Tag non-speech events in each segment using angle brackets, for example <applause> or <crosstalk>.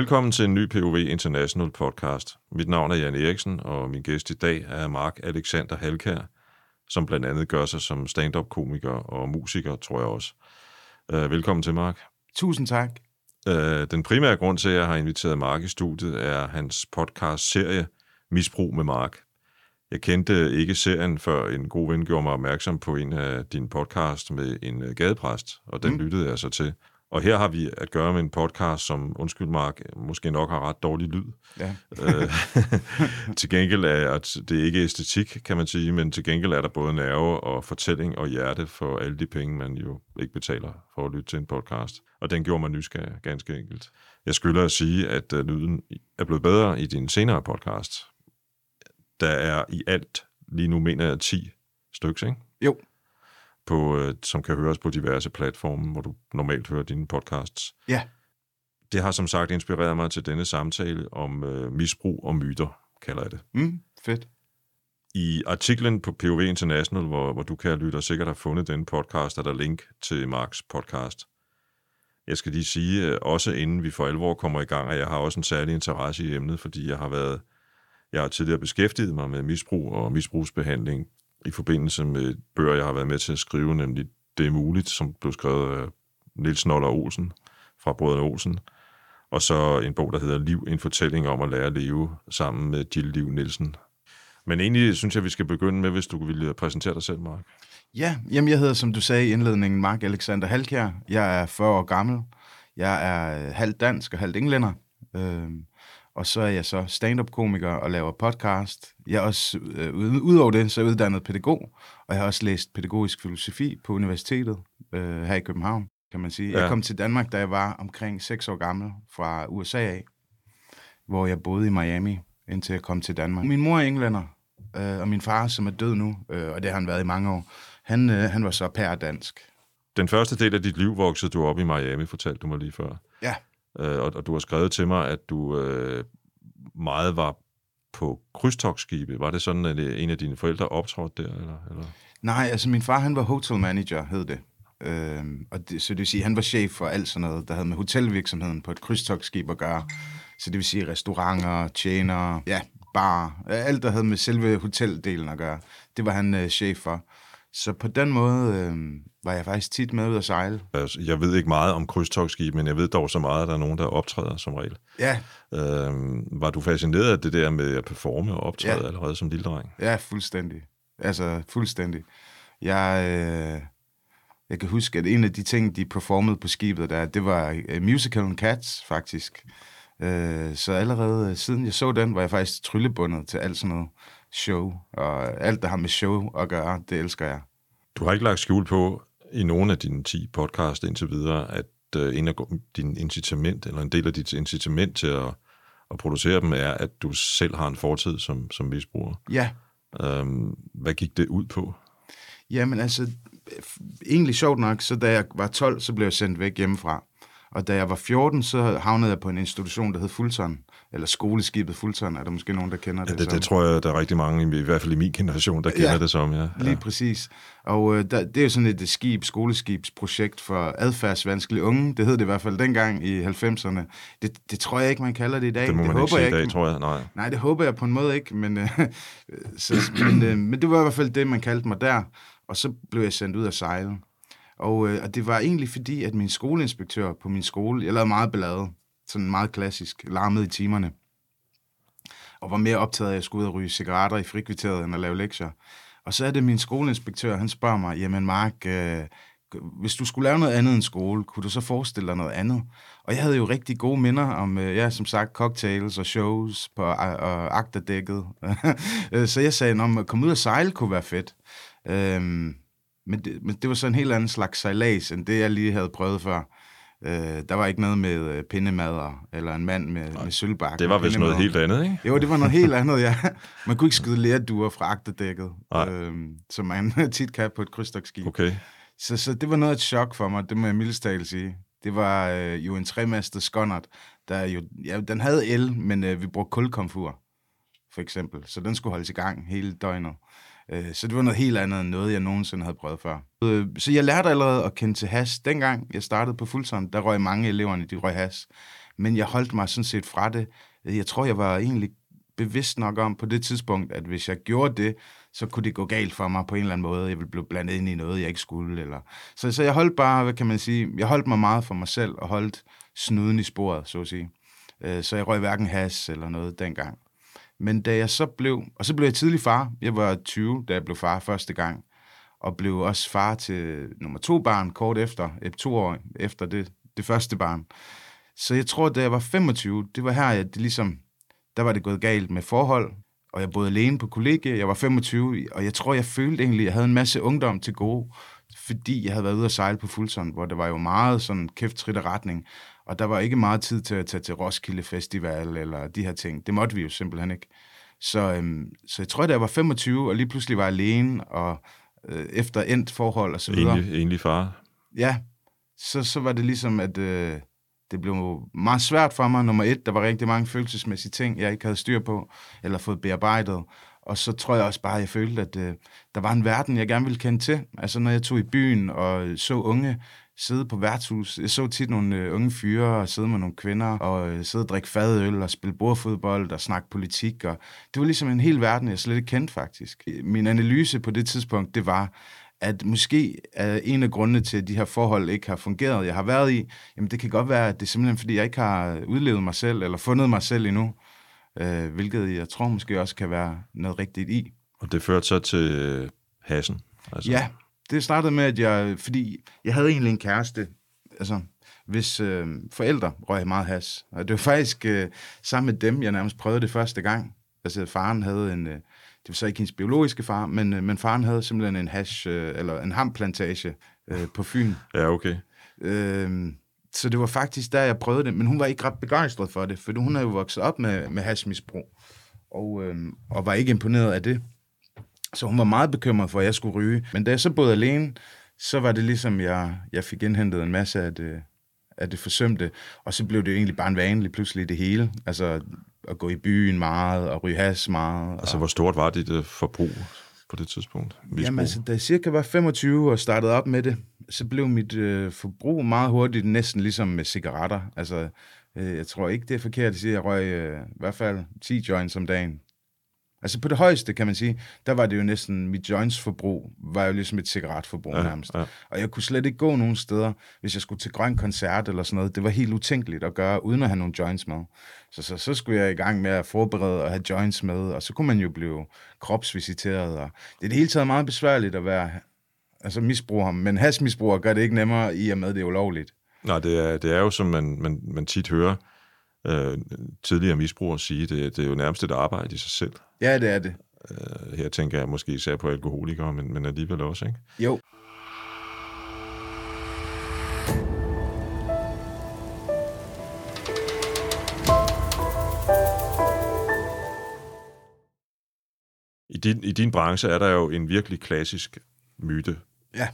Velkommen til en ny POV International podcast. Mit navn er Jan Eriksen, og min gæst i dag er Mark Alexander Halkær, som blandt andet gør sig som stand-up-komiker og musiker, tror jeg også. Uh, velkommen til, Mark. Tusind tak. Uh, den primære grund til, at jeg har inviteret Mark i studiet, er hans podcast-serie Misbrug med Mark. Jeg kendte ikke serien, før en god ven gjorde mig opmærksom på en af dine podcast med en øh, gadepræst, og den mm. lyttede jeg så til. Og her har vi at gøre med en podcast, som, undskyld Mark, måske nok har ret dårlig lyd. Ja. Øh, <laughs> til gengæld er at det er ikke æstetik, kan man sige, men til gengæld er der både nerve og fortælling og hjerte for alle de penge, man jo ikke betaler for at lytte til en podcast. Og den gjorde mig nysgerrig, ganske enkelt. Jeg skylder at sige, at øh, lyden er blevet bedre i din senere podcast. Der er i alt, lige nu mener jeg, 10 stykker, ikke? Jo, på, øh, som kan høres på diverse platforme, hvor du normalt hører dine podcasts. Ja. Det har som sagt inspireret mig til denne samtale om øh, misbrug og myter, kalder jeg det. Mm, fedt. I artiklen på POV International, hvor, hvor du kan lytte sikkert har fundet den podcast, er der link til Marks podcast. Jeg skal lige sige, øh, også inden vi for alvor kommer i gang, at jeg har også en særlig interesse i emnet, fordi jeg har været jeg har tidligere beskæftiget mig med misbrug og misbrugsbehandling i forbindelse med bøger, jeg har været med til at skrive, nemlig Det er muligt, som blev skrevet af Niels Noller Olsen fra Brødrene Olsen, og så en bog, der hedder Liv, en fortælling om at lære at leve sammen med Jill Liv Nielsen. Men egentlig synes jeg, vi skal begynde med, hvis du ville præsentere dig selv, Mark. Ja, jamen jeg hedder, som du sagde i indledningen, Mark Alexander Halkjær. Jeg er 40 år gammel. Jeg er øh, halvt dansk og halvt englænder. Øh, og så er jeg så stand-up-komiker og laver podcast. Jeg er også, øh, udover det, så er jeg uddannet pædagog, og jeg har også læst pædagogisk filosofi på universitetet øh, her i København, kan man sige. Ja. Jeg kom til Danmark, da jeg var omkring 6 år gammel fra USA af, hvor jeg boede i Miami, indtil jeg kom til Danmark. Min mor er englænder, øh, og min far, som er død nu, øh, og det har han været i mange år, han, øh, han var så dansk. Den første del af dit liv voksede du op i Miami, fortalte du mig lige før. Ja. Øh, og, og du har skrevet til mig, at du øh, meget var på krydstogsskibet. Var det sådan, at øh, en af dine forældre optrådte der? Eller, eller? Nej, altså min far, han var hotel manager, hed det. Øh, og det, så det vil sige, han var chef for alt sådan noget, der havde med hotelvirksomheden på et krydstogsskib at gøre. Så det vil sige restauranter, tjenere, ja, bar, alt der havde med selve hoteldelen at gøre. Det var han øh, chef for. Så på den måde øh, var jeg faktisk tit med ud at sejle. Altså, jeg ved ikke meget om krydstogsskib, men jeg ved dog så meget, at der er nogen, der optræder som regel. Ja. Øh, var du fascineret af det der med at performe og optræde ja. allerede som lille dreng? Ja, fuldstændig. Altså, fuldstændig. Jeg, øh, jeg kan huske, at en af de ting, de performede på skibet der, det var uh, musicalen Cats, faktisk. Øh, så allerede siden jeg så den, var jeg faktisk tryllebundet til alt sådan noget show, og alt, der har med show at gøre, det elsker jeg. Du har ikke lagt skjul på i nogen af dine 10 podcast indtil videre, at uh, en af din incitament, eller en del af dit incitament til at, at producere dem, er, at du selv har en fortid som, som misbruger. Ja. Um, hvad gik det ud på? Jamen altså, egentlig sjovt nok, så da jeg var 12, så blev jeg sendt væk hjemmefra. Og da jeg var 14, så havnede jeg på en institution, der hed Fulton, eller skoleskibet Fulton, er der måske nogen, der kender det ja, det, det tror jeg, der er rigtig mange, i hvert fald i min generation, der kender ja, det som. Ja. lige præcis. Og øh, der, det er jo sådan et skib, skoleskibsprojekt for adfærdsvanskelige unge. Det hed det i hvert fald dengang i 90'erne. Det, det tror jeg ikke, man kalder det i dag. Det må man det ikke sige i dag, tror jeg. Nej. Nej, det håber jeg på en måde ikke, men, øh, <laughs> så, men, øh, men det var i hvert fald det, man kaldte mig der. Og så blev jeg sendt ud af sejle. Og, øh, og det var egentlig fordi, at min skoleinspektør på min skole, jeg lavede meget ballade, sådan meget klassisk, larmede i timerne, og var mere optaget af, at jeg skulle ud og ryge cigaretter i frikvarteret, end at lave lektier. Og så er det min skoleinspektør, han spørger mig, jamen Mark, øh, hvis du skulle lave noget andet end skole, kunne du så forestille dig noget andet? Og jeg havde jo rigtig gode minder om, øh, ja, som sagt, cocktails og shows på og agterdækket. <laughs> Øh, så jeg sagde, at komme ud og sejle kunne være fedt. Øhm, men det, men det var så en helt anden slags sejlads, end det, jeg lige havde prøvet før. Øh, der var ikke noget med øh, pindemader, eller en mand med, med sølvbakke. Det var vist noget helt andet, ikke? Jo, det var noget helt andet, ja. Man kunne ikke skyde lærduer fra agterdækket, øh, som man <laughs> tit kan på et krydstogsskib. Okay. Så, så det var noget af et chok for mig, det må jeg mildest sige. Det var øh, jo en tremastet skonnert, der jo, ja, den havde el, men øh, vi brugte kulkomfur, for eksempel. Så den skulle holdes i gang hele døgnet. Øh, så det var noget helt andet end noget, jeg nogensinde havde prøvet før. Øh, så jeg lærte allerede at kende til has. Dengang jeg startede på Fuldson, der røg mange eleverne, de røg has. men jeg holdt mig sådan set fra det. Jeg tror, jeg var egentlig bevidst nok om på det tidspunkt, at hvis jeg gjorde det, så kunne det gå galt for mig på en eller anden måde. Jeg ville blive blandet ind i noget, jeg ikke skulle. Eller... Så, så jeg holdt bare, hvad kan man sige, jeg holdt mig meget for mig selv, og holdt snuden i sporet, så at sige. Øh, så jeg røg hverken has eller noget dengang. Men da jeg så blev, og så blev jeg tidlig far. Jeg var 20, da jeg blev far første gang, og blev også far til nummer to barn kort efter, et to år efter det, det første barn. Så jeg tror, da jeg var 25, det var her, jeg det ligesom, der var det gået galt med forhold, og jeg boede alene på kollegie, jeg var 25, og jeg tror, jeg følte egentlig, at jeg havde en masse ungdom til gode, fordi jeg havde været ude at sejle på Fulton, hvor det var jo meget sådan kæft retning, og der var ikke meget tid til at tage til Roskilde Festival eller de her ting. Det måtte vi jo simpelthen ikke. Så, øhm, så jeg tror, da jeg var 25, og lige pludselig var alene, og øh, efter endt forhold og så videre. Egentlig, egentlig far. Ja, så, så var det ligesom, at øh, det blev meget svært for mig. Nummer et, der var rigtig mange følelsesmæssige ting, jeg ikke havde styr på, eller fået bearbejdet. Og så tror jeg også bare, at jeg følte, at øh, der var en verden, jeg gerne ville kende til. Altså når jeg tog i byen og så unge sidde på værtshus. Jeg så tit nogle øh, unge fyre og sidde med nogle kvinder og øh, sidde og drikke fadøl og spille bordfodbold og snakke politik. Og det var ligesom en hel verden, jeg slet ikke kendte faktisk. Min analyse på det tidspunkt, det var, at måske er en af grundene til, at de her forhold ikke har fungeret, jeg har været i, jamen det kan godt være, at det er simpelthen, fordi jeg ikke har udlevet mig selv, eller fundet mig selv endnu, øh, hvilket jeg tror måske også kan være noget rigtigt i. Og det førte så til Hassen? Altså. Ja, det startede med, at jeg, fordi jeg havde egentlig en kæreste, altså, hvis øh, forældre røg meget has. Og det var faktisk øh, sammen med dem, jeg nærmest prøvede det første gang. Altså, faren havde en, øh, det var så ikke hendes biologiske far, men, øh, men faren havde simpelthen en hash, øh, eller en hamplantage øh, på Fyn. <laughs> Ja, okay. Øh, så det var faktisk der, jeg prøvede det, men hun var ikke ret begejstret for det, for hun havde jo vokset op med, med hashmisbrug, og, øh, og var ikke imponeret af det. Så hun var meget bekymret for, at jeg skulle ryge. Men da jeg så boede alene, så var det ligesom, jeg, jeg fik indhentet en masse af det, af det forsømte. Og så blev det jo egentlig bare en vanlig pludselig det hele. Altså at gå i byen meget, og ryge has meget. Altså hvor stort var dit uh, forbrug på det tidspunkt? Misbrug? Jamen altså, da jeg cirka var 25 og startede op med det, så blev mit uh, forbrug meget hurtigt næsten ligesom med cigaretter. Altså, uh, jeg tror ikke, det er forkert at sige, at jeg røg uh, i hvert fald 10 joints om dagen. Altså på det højeste, kan man sige, der var det jo næsten, mit joints-forbrug var jo ligesom et cigaretforbrug ja, nærmest. Ja. Og jeg kunne slet ikke gå nogen steder, hvis jeg skulle til grøn koncert eller sådan noget. Det var helt utænkeligt at gøre, uden at have nogle joints med. Så, så, så skulle jeg i gang med at forberede og have joints med, og så kunne man jo blive kropsvisiteret. Og det er det hele taget meget besværligt at være altså misbruger, men hasmisbruger gør det ikke nemmere i og med, det er ulovligt. Nej, det er, det er jo, som man, man, man tit hører, øh, tidligere misbrugere sige, det, det er jo nærmest et arbejde i sig selv. Ja, det er det. Øh, her tænker jeg måske især på alkoholikere, men, men alligevel også, ikke? Jo. I din, I din branche er der jo en virkelig klassisk myte. Ja.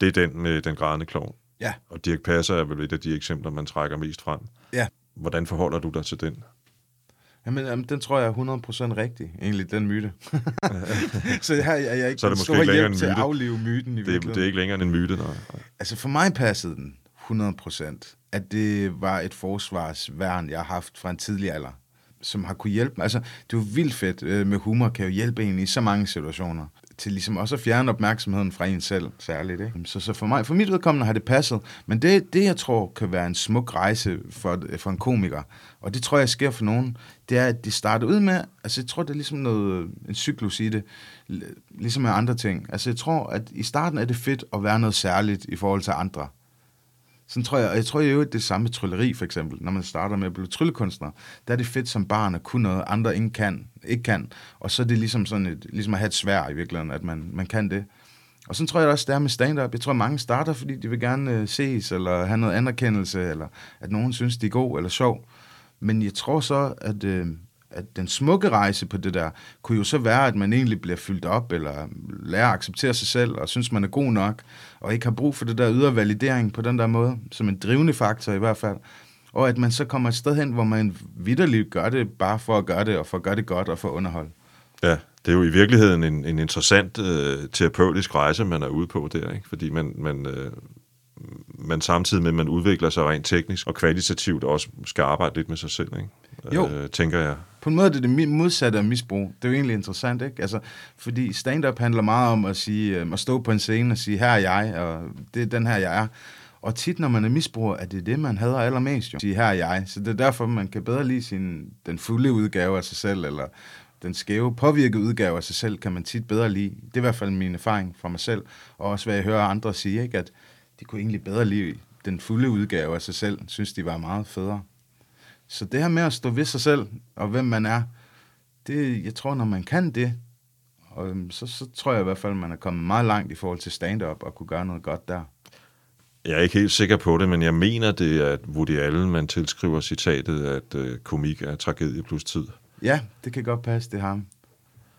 Det er den med den grædende klovn. Ja. Og Dirk Passer er vel et af de eksempler, man trækker mest frem. Ja. Hvordan forholder du dig til den? Jamen, jamen, den tror jeg er 100% rigtig, egentlig, den myte. <laughs> så jeg, jeg, jeg er ikke så er det måske ikke længere en myte. til at aflive myten i det, det er ikke længere en myte, nej. Altså, for mig passede den 100%, at det var et forsvarsværn, jeg har haft fra en tidlig alder, som har kunne hjælpe mig. Altså, det er jo vildt fedt øh, med humor, kan jo hjælpe en i så mange situationer til ligesom også at fjerne opmærksomheden fra en selv, særligt. Ikke? Så, så for mig, for mit vedkommende har det passet. Men det, det, jeg tror kan være en smuk rejse for, for en komiker, og det tror jeg sker for nogen, det er, at de starter ud med, altså jeg tror, det er ligesom noget, en cyklus i det, ligesom med andre ting. Altså jeg tror, at i starten er det fedt at være noget særligt i forhold til andre. Sådan tror jeg, og jeg tror jo, at det samme trylleri, for eksempel, når man starter med at blive tryllekunstner. Der er det fedt som barn at kunne noget, andre ikke kan, ikke kan. Og så er det ligesom, sådan et, ligesom at have et svær i virkeligheden, at man, man kan det. Og så tror jeg også, det er med stand-up. Jeg tror, mange starter, fordi de vil gerne øh, ses, eller have noget anerkendelse, eller at nogen synes, de er god eller sjov. Men jeg tror så, at, øh, at den smukke rejse på det der, kunne jo så være, at man egentlig bliver fyldt op, eller lærer at acceptere sig selv, og synes, man er god nok, og ikke har brug for det der ydre validering på den der måde, som en drivende faktor i hvert fald. Og at man så kommer et sted hen, hvor man vidderligt gør det bare for at gøre det, og for at gøre det godt, og for at underholde. Ja, det er jo i virkeligheden en, en interessant øh, terapeutisk rejse, man er ude på der, ikke? fordi man, man, øh, men samtidig med, at man udvikler sig rent teknisk og kvalitativt også skal arbejde lidt med sig selv, ikke? Jo. Øh, tænker jeg. På en måde er det det modsatte af misbrug. Det er jo egentlig interessant, ikke? Altså, fordi stand-up handler meget om at, sige, øh, at stå på en scene og sige, her er jeg, og det er den her, jeg er. Og tit, når man er misbruger, er det det, man hader allermest, jo. Sige, her er jeg. Så det er derfor, man kan bedre lide sin, den fulde udgave af sig selv, eller den skæve, påvirkede udgave af sig selv, kan man tit bedre lide. Det er i hvert fald min erfaring fra mig selv, og også hvad jeg hører andre sige, ikke? at de kunne egentlig bedre lide den fulde udgave af sig selv, synes de var meget federe. Så det her med at stå ved sig selv, og hvem man er, det, jeg tror, når man kan det, og, øhm, så, så tror jeg i hvert fald, man er kommet meget langt i forhold til stand-up og kunne gøre noget godt der. Jeg er ikke helt sikker på det, men jeg mener det, at Woody Allen, man tilskriver citatet, at øh, komik er tragedie plus tid. Ja, det kan godt passe, det er ham.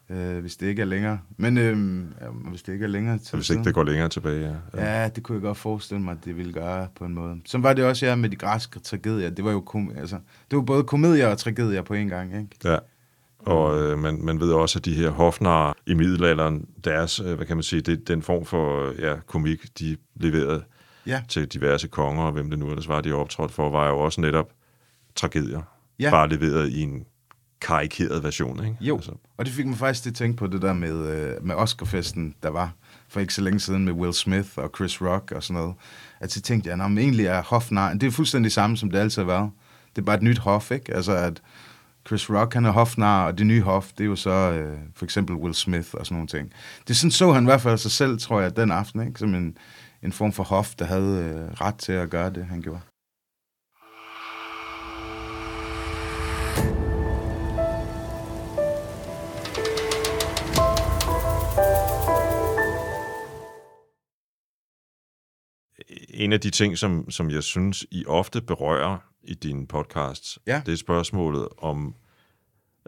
Øh, hvis det ikke er længere. Men øh, ja, hvis det ikke er længere til Hvis ikke det går længere tilbage, ja. ja. Ja, det kunne jeg godt forestille mig, at det ville gøre på en måde. Så var det også ja, med de græske tragedier. Det var jo kom, altså, det var både komedier og tragedier på en gang, ikke? Ja. Og øh, man, man ved også, at de her hofnarer i middelalderen, deres, øh, hvad kan man sige, det, den form for ja, komik, de leverede ja. til diverse konger, og hvem det nu ellers var, de optrådte for, var jo også netop tragedier. Ja. Bare leveret i en karikeret version, ikke? Jo, altså. og det fik mig faktisk til at tænke på det der med, øh, med Oscarfesten, der var for ikke så længe siden med Will Smith og Chris Rock og sådan noget. At så tænkte jeg, at egentlig er hofnar, det er fuldstændig samme, som det altid har været. Det er bare et nyt hof, ikke? Altså at Chris Rock, han er hofnar, og det nye hof, det er jo så øh, for eksempel Will Smith og sådan nogle ting. Det sådan så han i hvert fald sig selv, tror jeg, den aften, ikke? Som en, en form for hof, der havde øh, ret til at gøre det, han gjorde. En af de ting, som, som jeg synes, I ofte berører i dine podcasts, ja. det er spørgsmålet om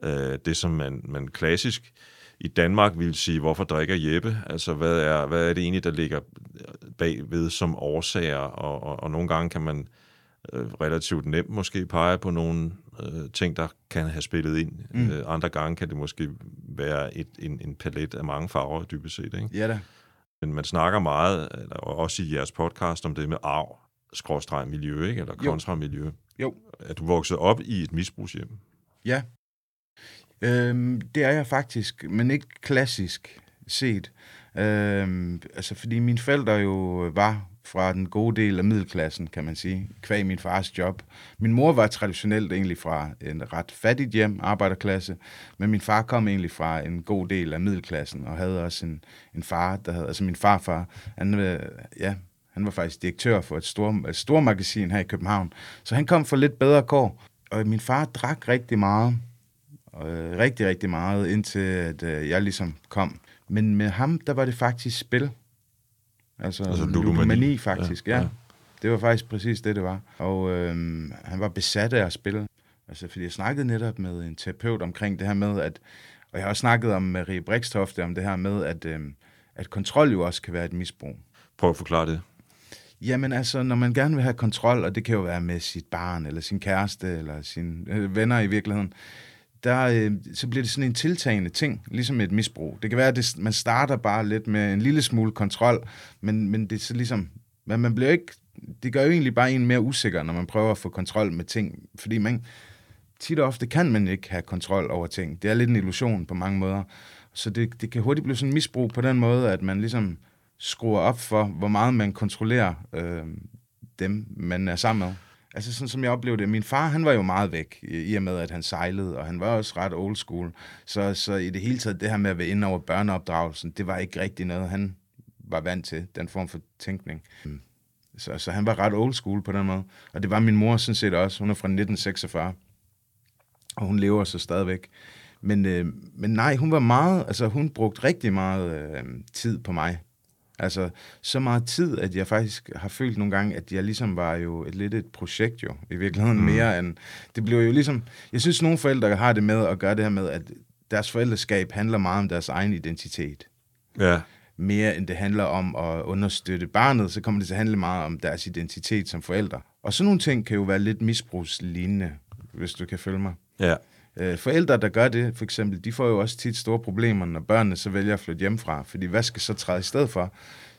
øh, det, som man, man klassisk i Danmark vil sige, hvorfor drikker Jeppe? Altså, hvad er, hvad er det egentlig, der ligger bagved som årsager? Og, og, og nogle gange kan man øh, relativt nemt måske pege på nogle øh, ting, der kan have spillet ind. Mm. Øh, andre gange kan det måske være et, en, en palet af mange farver, dybest set. Ikke? Ja da. Men man snakker meget, eller også i jeres podcast, om det med arv, skråstreg miljø, ikke? eller kontramiljø. Jo. jo. Er du vokset op i et misbrugshjem? Ja. Øhm, det er jeg faktisk, men ikke klassisk set. Øhm, altså, fordi mine forældre jo var fra den gode del af middelklassen, kan man sige, kvæg min fars job. Min mor var traditionelt egentlig fra en ret fattigt hjem, arbejderklasse, men min far kom egentlig fra en god del af middelklassen, og havde også en, en far, der havde, altså min farfar, han, øh, ja, han var faktisk direktør for et stort et stor magasin her i København, så han kom for lidt bedre kår, og min far drak rigtig meget, øh, rigtig, rigtig meget, indtil at, øh, jeg ligesom kom. Men med ham, der var det faktisk spil. Altså, altså ludomani, faktisk, ja, ja. ja. Det var faktisk præcis det, det var. Og øhm, han var besat af at spille. Altså, fordi jeg snakkede netop med en terapeut omkring det her med, at, og jeg har også snakket om Marie Brikstofte om det her med, at, øhm, at kontrol jo også kan være et misbrug. Prøv at forklare det. Jamen altså, når man gerne vil have kontrol, og det kan jo være med sit barn, eller sin kæreste, eller sine øh, venner i virkeligheden, der, øh, så bliver det sådan en tiltagende ting, ligesom et misbrug. Det kan være, at det, man starter bare lidt med en lille smule kontrol, men, men det er så ligesom, men man bliver ikke, det gør jo egentlig bare en mere usikker, når man prøver at få kontrol med ting, fordi man, tit og ofte kan man ikke have kontrol over ting. Det er lidt en illusion på mange måder. Så det, det kan hurtigt blive sådan en misbrug på den måde, at man ligesom skruer op for, hvor meget man kontrollerer øh, dem, man er sammen med. Altså sådan som jeg oplevede det. Min far, han var jo meget væk, i og med, at han sejlede, og han var også ret old school. Så, så i det hele taget, det her med at være inde over børneopdragelsen, det var ikke rigtig noget, han var vant til, den form for tænkning. Så, så han var ret old school på den måde. Og det var min mor sådan set også. Hun er fra 1946, og hun lever så stadigvæk. Men, øh, men nej, hun var meget, altså hun brugte rigtig meget øh, tid på mig. Altså, så meget tid, at jeg faktisk har følt nogle gange, at jeg ligesom var jo et lidt et projekt jo, i virkeligheden mm. mere end... Det blev jo ligesom... Jeg synes, nogle forældre har det med at gøre det her med, at deres forældreskab handler meget om deres egen identitet. Ja. Mere end det handler om at understøtte barnet, så kommer det til at handle meget om deres identitet som forældre. Og sådan nogle ting kan jo være lidt misbrugslignende, hvis du kan følge mig. Ja. Øh, forældre, der gør det, for eksempel, de får jo også tit store problemer, når børnene så vælger at flytte hjemmefra, fordi hvad skal så træde i stedet for?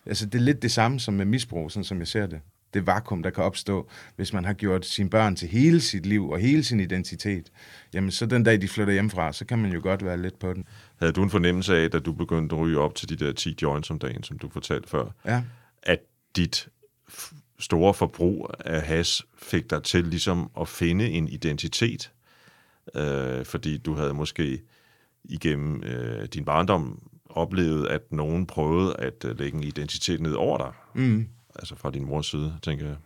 altså, det er lidt det samme som med misbrug, sådan som jeg ser det. Det vakuum, der kan opstå, hvis man har gjort sine børn til hele sit liv og hele sin identitet. Jamen, så den dag, de flytter hjemmefra, så kan man jo godt være lidt på den. Havde du en fornemmelse af, da du begyndte at ryge op til de der 10 joints om dagen, som du fortalte før, Ja. at dit store forbrug af has fik dig til ligesom at finde en identitet? Øh, fordi du havde måske igennem øh, din barndom oplevet, at nogen prøvede at øh, lægge en identitet ned over dig. Mm. Altså fra din mors side, tænker jeg.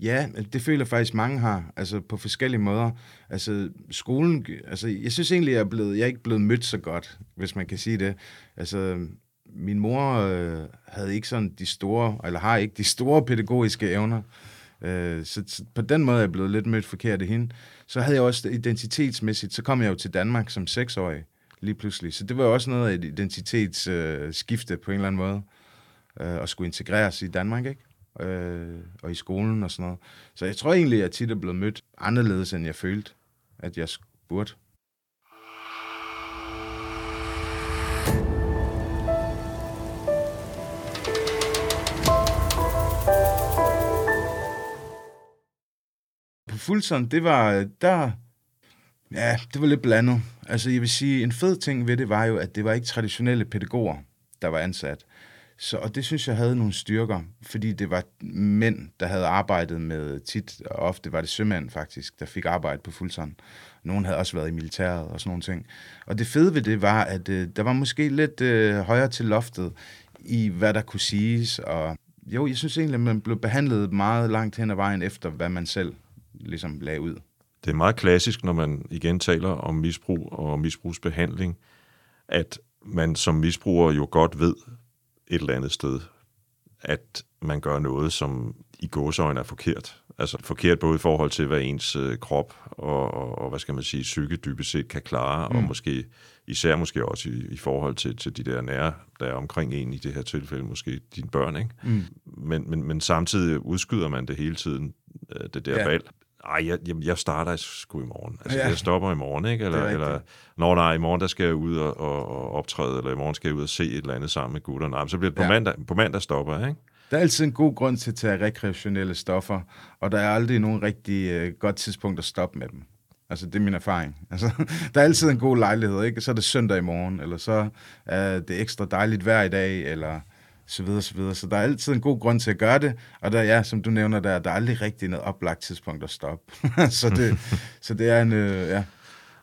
Ja, det føler jeg faktisk mange har, altså på forskellige måder. Altså skolen, altså jeg synes egentlig, jeg er, blevet, jeg er ikke blevet mødt så godt, hvis man kan sige det. Altså min mor øh, havde ikke sådan de store, eller har ikke de store pædagogiske evner. Øh, så, så på den måde er jeg blevet lidt mødt forkert af hende. Så havde jeg også identitetsmæssigt, så kom jeg jo til Danmark som seksårig lige pludselig. Så det var jo også noget af et identitetsskifte øh, skifte på en eller anden måde. Øh, at skulle integreres i Danmark, ikke? øh, og i skolen og sådan noget. Så jeg tror egentlig, at jeg tit er blevet mødt anderledes, end jeg følte, at jeg burde. Fulton, det var, øh, der, ja, det var lidt blandet. Altså, jeg vil sige, en fed ting ved det var jo, at det var ikke traditionelle pædagoger, der var ansat. Så, og det synes jeg havde nogle styrker, fordi det var mænd, der havde arbejdet med tit, og ofte var det sømænd faktisk, der fik arbejde på Fulton. Nogen havde også været i militæret og sådan nogle ting. Og det fede ved det var, at øh, der var måske lidt øh, højere til loftet i, hvad der kunne siges. Og jo, jeg synes egentlig, at man blev behandlet meget langt hen ad vejen efter, hvad man selv ligesom lagde ud. Det er meget klassisk, når man igen taler om misbrug og misbrugsbehandling, at man som misbruger jo godt ved et eller andet sted, at man gør noget, som i gåsøjne er forkert. Altså forkert både i forhold til, hvad ens øh, krop og, og, og, hvad skal man sige, psyke dybest set kan klare, mm. og måske især måske også i, i forhold til, til de der nære, der er omkring en i det her tilfælde, måske dine børn, ikke? Mm. Men, men, men samtidig udskyder man det hele tiden, øh, det der ja. valg. Ej, jeg, jeg starter sgu i morgen. Altså, Ja. jeg stopper i morgen, ikke? Eller, er eller når nej, i morgen der skal jeg ud og, og, og optræde, eller i morgen skal jeg ud og se et eller andet sammen med gutterne. Nej, så bliver det på, ja. mandag, på mandag stopper jeg, ikke? Der er altid en god grund til at tage rekreationelle stoffer, og der er aldrig nogen rigtig øh, godt tidspunkt at stoppe med dem. Altså, det er min erfaring. <laughs> Altså, der er altid en god lejlighed, ikke? Så er det søndag i morgen, eller så er det ekstra dejligt vejr i dag, eller så videre, så videre. Så der er altid en god grund til at gøre det, og der, ja, som du nævner, der, der er aldrig rigtig noget oplagt tidspunkt at stoppe. <laughs> så, det, <laughs> så det er en, øh, ja.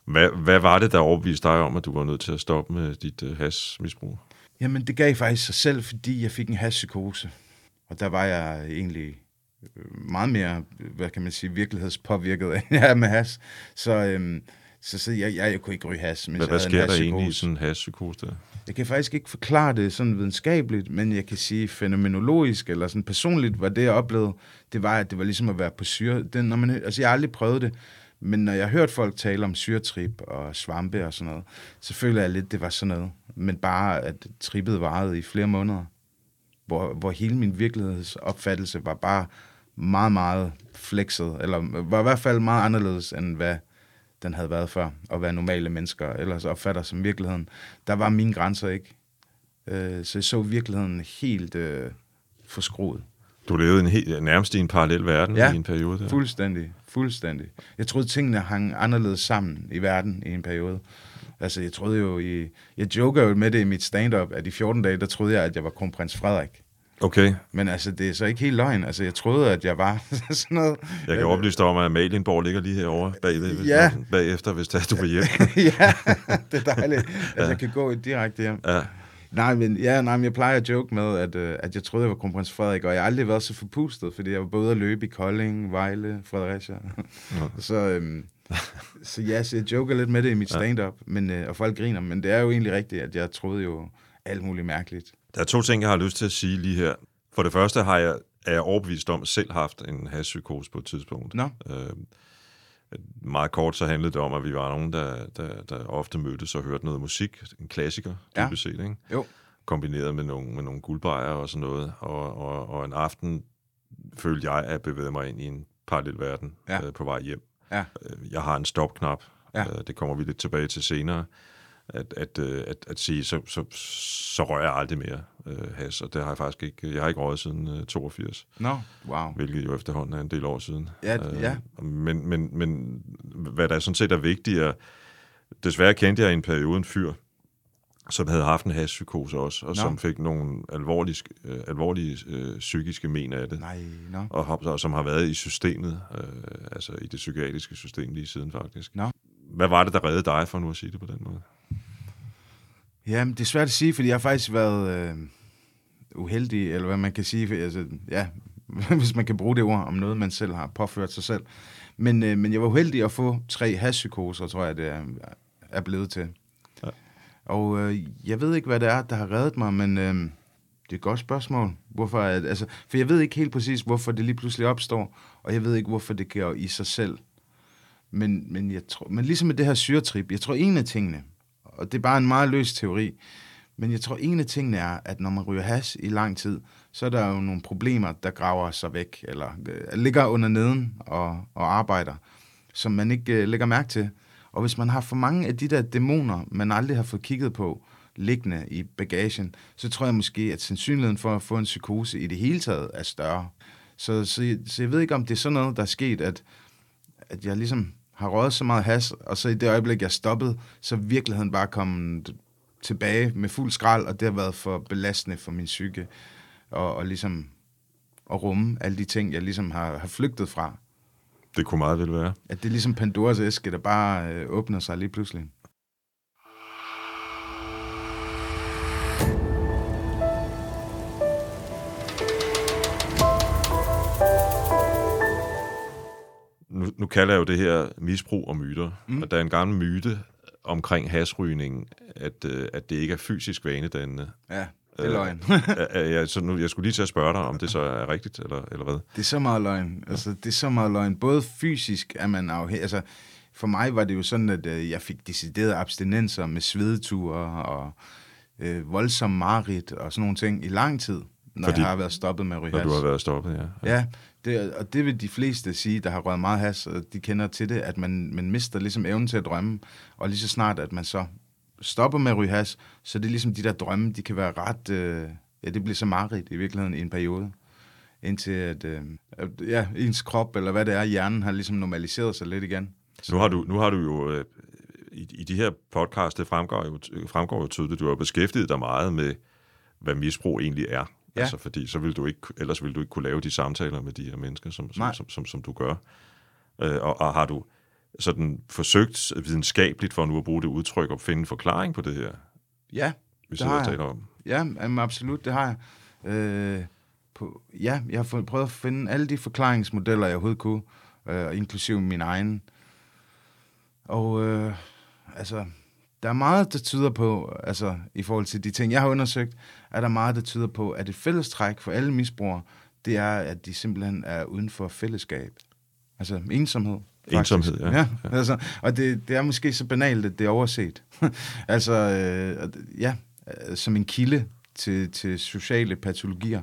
Hvad, hvad var det, der overbeviste dig om, at du var nødt til at stoppe med dit uh, hasmisbrug? Jamen, det gav faktisk sig selv, fordi jeg fik en hashpsykose. Og der var jeg egentlig øh, meget mere, hvad kan man sige, virkelighedspåvirket, er <laughs> med hash. Så, øhm, så, så jeg, jeg, jeg kunne ikke ryge hash, mens Hvad, hvad sker der egentlig i hashpsykose. sådan en haspsykose der? Jeg kan faktisk ikke forklare det sådan videnskabeligt, men jeg kan sige fænomenologisk eller sådan personligt, hvad det jeg oplevede, det var, at det var ligesom at være på syre. Det, når man, altså jeg har aldrig prøvet det, men når jeg har hørt folk tale om syretrip og svampe og sådan noget, så føler jeg lidt, det var sådan noget. Men bare, at trippet varede i flere måneder, hvor, hvor hele min virkelighedsopfattelse var bare meget, meget flexet, eller var i hvert fald meget anderledes, end hvad den havde været før, og hvad normale mennesker ellers opfatter som virkeligheden. Der var mine grænser ikke. Øh, så jeg så virkeligheden helt øh, forskruet. Du levede en helt, nærmest i en parallel verden Ja, i en periode der. Fuldstændig, fuldstændig. Jeg troede, tingene hang anderledes sammen i verden i en periode. Altså, jeg troede jo i... Jeg joker jo med det i mit stand-up, at i 14 dage, der troede jeg, at jeg var kronprins Frederik. Okay, Men altså, det er så ikke helt løgn. Altså, jeg troede, at jeg var <laughs> sådan noget... jeg kan oplyse dig om, at Amalienborg ligger lige herovre bagved, hvis- Ja. bagefter, hvis det er, du vil hjem. <laughs> ja, det er dejligt. Altså, jeg kan gå direkte hjem. Ja. Nej, men, ja, nej, men jeg plejer at joke med, at, øh, at jeg troede, jeg var kronprins Frederik, og jeg har aldrig været så forpustet, fordi jeg var både at løbe i Kolding, Vejle, Fredericia. <laughs> så, øhm, så ja, så jeg joker lidt med det i mit stand-up, men, øh, og folk griner, men det er jo egentlig rigtigt, at jeg troede jo alt muligt mærkeligt. Der er to ting, jeg har lyst til at sige lige her. For det første har jeg, er jeg overbevist om, selv haft en haspsykose på et tidspunkt. Nå, Øh, meget kort så handlede det om, at vi var nogen, der, der, der ofte mødtes og hørte noget musik, en klassiker, Ja. dybest set, ikke? jo. kombineret med nogle, med nogle guldbejer og sådan noget. Og, og, og en aften følte jeg, at jeg bevægede mig ind i en parallel verden Ja. øh, på vej hjem. Ja. Øh, Jeg har en stopknap. Ja. Øh, det kommer vi lidt tilbage til senere. At, at, øh, at, at sige, så, så, så rører jeg aldrig mere øh, has, og det har jeg faktisk ikke, jeg har ikke røget siden øh, 82, Nå, wow. hvilket jo efterhånden er en del år siden. Ja, ja. Men, men, men hvad der sådan set er vigtigere, desværre kendte jeg i en periode en fyr, som havde haft en haspsykose også, og Nå. som fik nogle alvorlige, øh, alvorlige øh, psykiske men af det, Nej, nå. og, og som har været i systemet, øh, altså i det psykiatriske system lige siden faktisk. Nå. Hvad var det, der reddede dig, for nu at sige det på den måde? Jamen, det er svært at sige, fordi jeg har faktisk været øh, uheldig, eller hvad man kan sige. Altså, ja, <laughs> hvis man kan bruge det ord om noget, man selv har påført sig selv. Men, øh, men jeg var uheldig at få tre hashpsykoser, tror jeg, det er, er blevet til. Ja. Og øh, jeg ved ikke, hvad det er, der har reddet mig, men øh, det er et godt spørgsmål. Hvorfor, at, altså, for jeg ved ikke helt præcis, hvorfor det lige pludselig opstår, og jeg ved ikke, hvorfor det gør i sig selv. Men, men, jeg tror, men ligesom med det her syretrip, jeg tror en af tingene, og det er bare en meget løs teori, men jeg tror en af tingene er, at når man ryger hash i lang tid, så er der jo nogle problemer, der graver sig væk, eller øh, ligger under neden og, og arbejder, som man ikke øh, lægger mærke til. Og hvis man har for mange af de der dæmoner, man aldrig har fået kigget på, liggende i bagagen, så tror jeg måske, at sandsynligheden for at få en psykose i det hele taget er større. Så, så, så jeg ved ikke, om det er sådan noget, der er sket, at, at jeg ligesom har røget så meget has, og så i det øjeblik, jeg stoppede, så er virkeligheden bare kommet tilbage med fuld skrald, og det har været for belastende for min psyke, og, og ligesom at rumme alle de ting, jeg ligesom har, har flygtet fra. Det kunne meget vel være. At det er ligesom Pandoras æske, der bare øh, åbner sig lige pludselig. Nu, nu kalder jeg jo det her misbrug og myter, mm. og der er en gammel myte omkring hasrygning, at, øh, at det ikke er fysisk vanedannende. Ja, det er Øh, løgn. <laughs> Er jeg, så nu, jeg skulle lige til at spørge dig, om det så er rigtigt, eller, eller hvad? Det er så meget løgn. Altså, det er så meget løgn. Både fysisk er man afhængig. Altså, for mig var det jo sådan, at øh, jeg fik deciderede abstinenser med svedeture og øh, voldsom mareridt og sådan nogle ting i lang tid, når Fordi- jeg har været stoppet med ryge Når du har været stoppet, ja. Ja, det, og det vil de fleste sige, der har røget meget has, og de kender til det, at man, man mister ligesom evnen til at drømme, og lige så snart, at man så stopper med at ryge has, så det er ligesom de der drømme, de kan være ret, øh, ja, det bliver så mareridt i virkeligheden i en periode, indtil at, øh, at ja, ens krop, eller hvad det er, hjernen har ligesom normaliseret sig lidt igen. Så... Nu har du, nu har du jo, øh, i, i de her podcast, det fremgår jo, fremgår jo tydeligt, du har beskæftiget dig meget med, hvad misbrug egentlig er. Ja. Altså, fordi så vil du ikke, ellers vil du ikke kunne lave de samtaler med de her mennesker, som, som, som, som, som du gør. Øh, og, og har du sådan forsøgt videnskabeligt, for nu at bruge det udtryk, at finde en forklaring på det her, Ja, vi Det sidder og jeg. taler om? Ja, jamen, absolut, det har jeg. Øh, på, ja, jeg har prøvet at finde alle de forklaringsmodeller, jeg overhovedet kunne, øh, inklusive min egen. Og øh, altså, der er meget, der tyder på, altså i forhold til de ting, jeg har undersøgt, er der meget, der tyder på, at et fællestræk for alle misbrugere, det er, at de simpelthen er uden for fællesskab. Altså ensomhed. faktisk. Ensomhed, ja. ja. Altså, og det, det er måske så banalt, at det er overset. <laughs> altså, øh, ja, øh, som en kilde til, til sociale patologier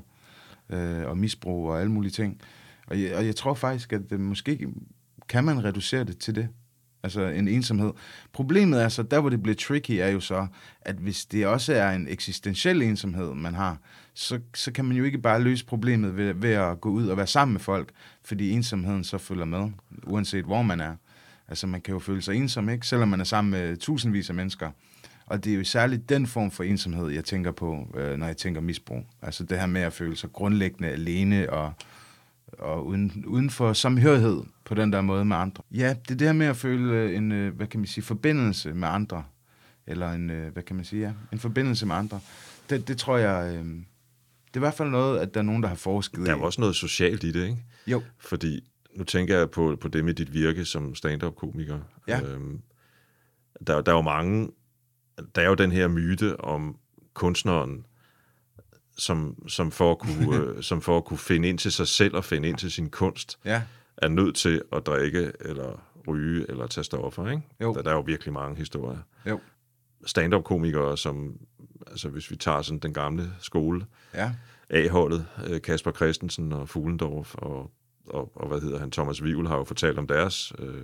øh, og misbrug og alle mulige ting. Og jeg, og jeg tror faktisk, at det måske kan man reducere det til det. Altså en ensomhed. Problemet er så, der hvor det bliver tricky, er jo så, at hvis det også er en eksistentiel ensomhed, man har, så, så kan man jo ikke bare løse problemet ved, ved at gå ud og være sammen med folk, fordi ensomheden så følger med, uanset hvor man er. Altså man kan jo føle sig ensom, ikke? Selvom man er sammen med tusindvis af mennesker. Og det er jo særligt den form for ensomhed, jeg tænker på, øh, når jeg tænker misbrug. Altså det her med at føle sig grundlæggende alene og, og uden, uden for samhørighed på den der måde med andre. Ja, det er det her med at føle øh, en, øh, hvad kan man sige, forbindelse med andre. Eller en, øh, hvad kan man sige, ja, en forbindelse med andre. Det, det tror jeg, øh, det er i hvert fald noget, at der er nogen, der har forsket Der er i. jo også noget socialt i det, ikke? Jo, Fordi nu tænker jeg på, på det med dit virke som stand-up-komiker. Ja. Øhm, der, der er jo mange... Der er jo den her myte om kunstneren, som, som, for at kunne, <laughs> øh, som for at kunne finde ind til sig selv og finde ind til sin kunst, ja, er nødt til at drikke eller ryge eller tage stoffer, ikke? Jo. Der, der er jo virkelig mange historier. jo, Stand-up-komikere, som, altså hvis vi tager sådan den gamle skole, ja, A-holdet, øh, Kasper Christensen og Fuglendorf og, og, og hvad hedder han, Thomas Wivel har jo fortalt om deres øh,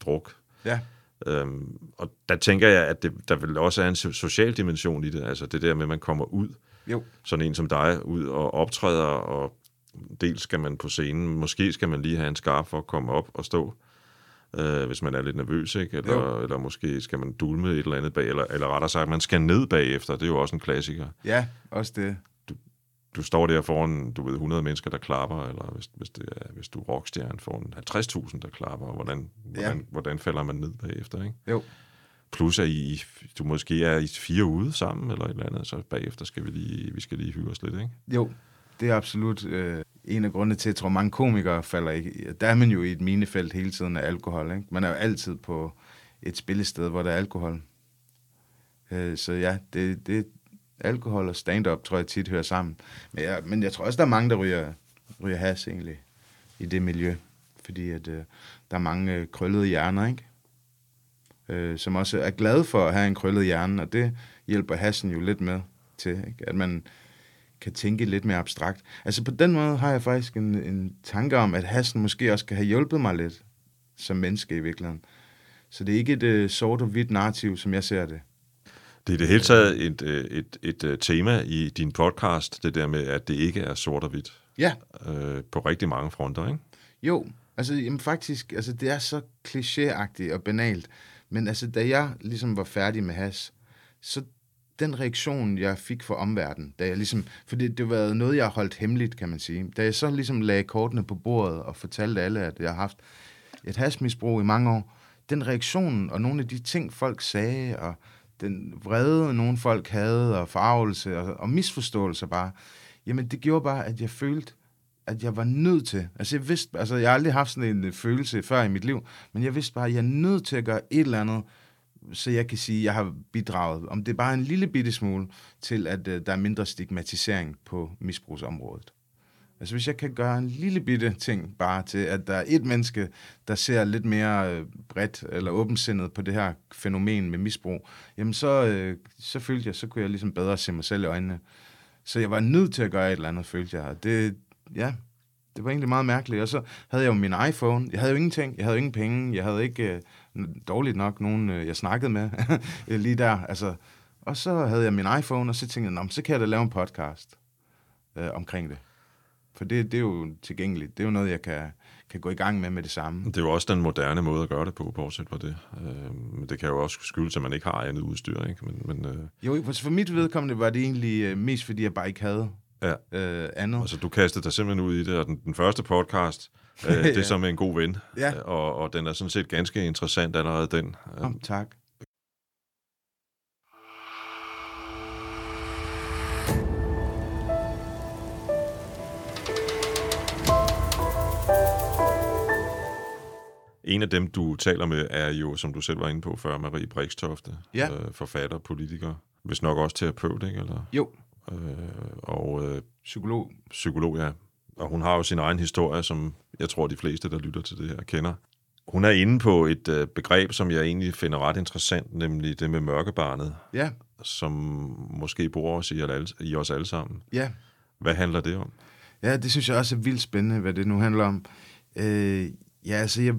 druk. ja, Øhm, og der tænker jeg, at det, der vil også er en social dimension i det, altså det der med, at man kommer ud, Jo. sådan en som dig, ud og optræder, og dels skal man på scenen, måske skal man lige have en skarp for at komme op og stå, øh, hvis man er lidt nervøs, ikke? Eller, eller måske skal man dulme et eller andet bag, eller, eller rettere sagt, man skal ned bagefter, det er jo også en klassiker. Ja, også det. Du står der foran, du ved, 100 mennesker, der klapper, eller hvis, hvis, det er, hvis du er rockstjerne foran 50.000, der klapper, hvordan, hvordan, hvordan falder man ned bagefter, ikke? Jo. Plus at I, du måske er i fire ude sammen, eller et eller andet, så bagefter skal vi lige, vi skal lige hygge os lidt, ikke? Jo, det er absolut øh, en af grundene til, at jeg tror, mange komikere falder ikke. Der er man jo i et minefelt hele tiden af alkohol. Ikke? Man er jo altid på et spillested, hvor der er alkohol. Øh, så ja, det, det alkohol og stand-up tror jeg tit hører sammen. Men jeg, men jeg tror også, der er mange, der ryger, ryger has egentlig i det miljø. Fordi at, øh, der er mange øh, krøllede hjerner, ikke? Øh, som også er glade for at have en krøllet hjerne, og det hjælper hassen jo lidt med til. Ikke? At man kan tænke lidt mere abstrakt. Altså på den måde har jeg faktisk en, en tanke om, at hassen måske også kan have hjulpet mig lidt som menneske i virkeligheden. Så det er ikke et øh, sort og hvidt narrativ, som jeg ser det. Det er det hele taget et, øh, et, et, et tema i din podcast, det der med, at det ikke er sort og hvidt Ja, øh, på rigtig mange fronter, ikke? jo. Altså jamen, faktisk, altså, det er så klichéagtigt og banalt. Men altså, da jeg ligesom var færdig med has, så den reaktion, jeg fik fra omverdenen, da jeg ligesom, for det, det var noget, jeg har holdt hemmeligt, kan man sige. Da jeg så ligesom lagde kortene på bordet og fortalte alle, at jeg har haft et hasmisbrug i mange år, den reaktion og nogle af de ting, folk sagde, og den vrede, nogle folk havde, og forarvelse og, og misforståelser bare, jamen det gjorde bare, at jeg følte, at jeg var nødt til, altså jeg vidste, altså jeg har aldrig haft sådan en øh, følelse før i mit liv, men jeg vidste bare, at jeg er nødt til at gøre et eller andet, så jeg kan sige, at jeg har bidraget, om det er bare en lille bitte smule, til at øh, der er mindre stigmatisering på misbrugsområdet. Altså hvis jeg kan gøre en lille bitte ting bare til, at der er et menneske, der ser lidt mere øh, bredt eller åbensindet på det her fænomen med misbrug, jamen så, øh, så følte jeg, så kunne jeg ligesom bedre se mig selv i øjnene. Så jeg var nødt til at gøre et eller andet, følte jeg. Og Det, ja, det var egentlig meget mærkeligt. Og så havde jeg jo min iPhone. Jeg havde jo ingenting. Jeg havde jo ingen penge. Jeg havde ikke, øh, dårligt nok, nogen, øh, jeg snakkede med <laughs> lige der. Altså, og så havde jeg min iPhone, og så tænkte jeg, "Nå, men så kan jeg da lave en podcast øh, omkring det. For det, det er jo tilgængeligt. Det er jo noget, jeg kan, kan gå i gang med med det samme. Det er jo også den moderne måde at gøre det på, bortset fra det. Øh, men det kan jo også skyldes, at man ikke har andet udstyr, ikke? Men, men øh, Jo, for- for mit vedkommende var det egentlig øh, mest, fordi jeg bare ikke havde ja, øh, andet. altså du kastede dig simpelthen ud i det, og den, den første podcast, øh, det er <laughs> med en god ven, Ja. Øh, og, og den er sådan set ganske interessant allerede, den. Øh, Kom, tak. En af dem, du taler med, er jo, som du selv var inde på før, Marie Brikstofte, Ja. øh, forfatter, politiker, hvis nok også terapeut, ikke? Eller, Jo, øh, og øh, psykolog. psykolog, ja. Og hun har jo sin egen historie, som jeg tror, de fleste, der lytter til det her, kender. Hun er inde på et øh, begreb, som jeg egentlig finder ret interessant, nemlig det med mørkebarnet, Ja, som måske bor også i, i os alle sammen. ja. Hvad handler det om? Ja, det synes jeg også er vildt spændende, hvad det nu handler om. Øh, ja, altså jeg,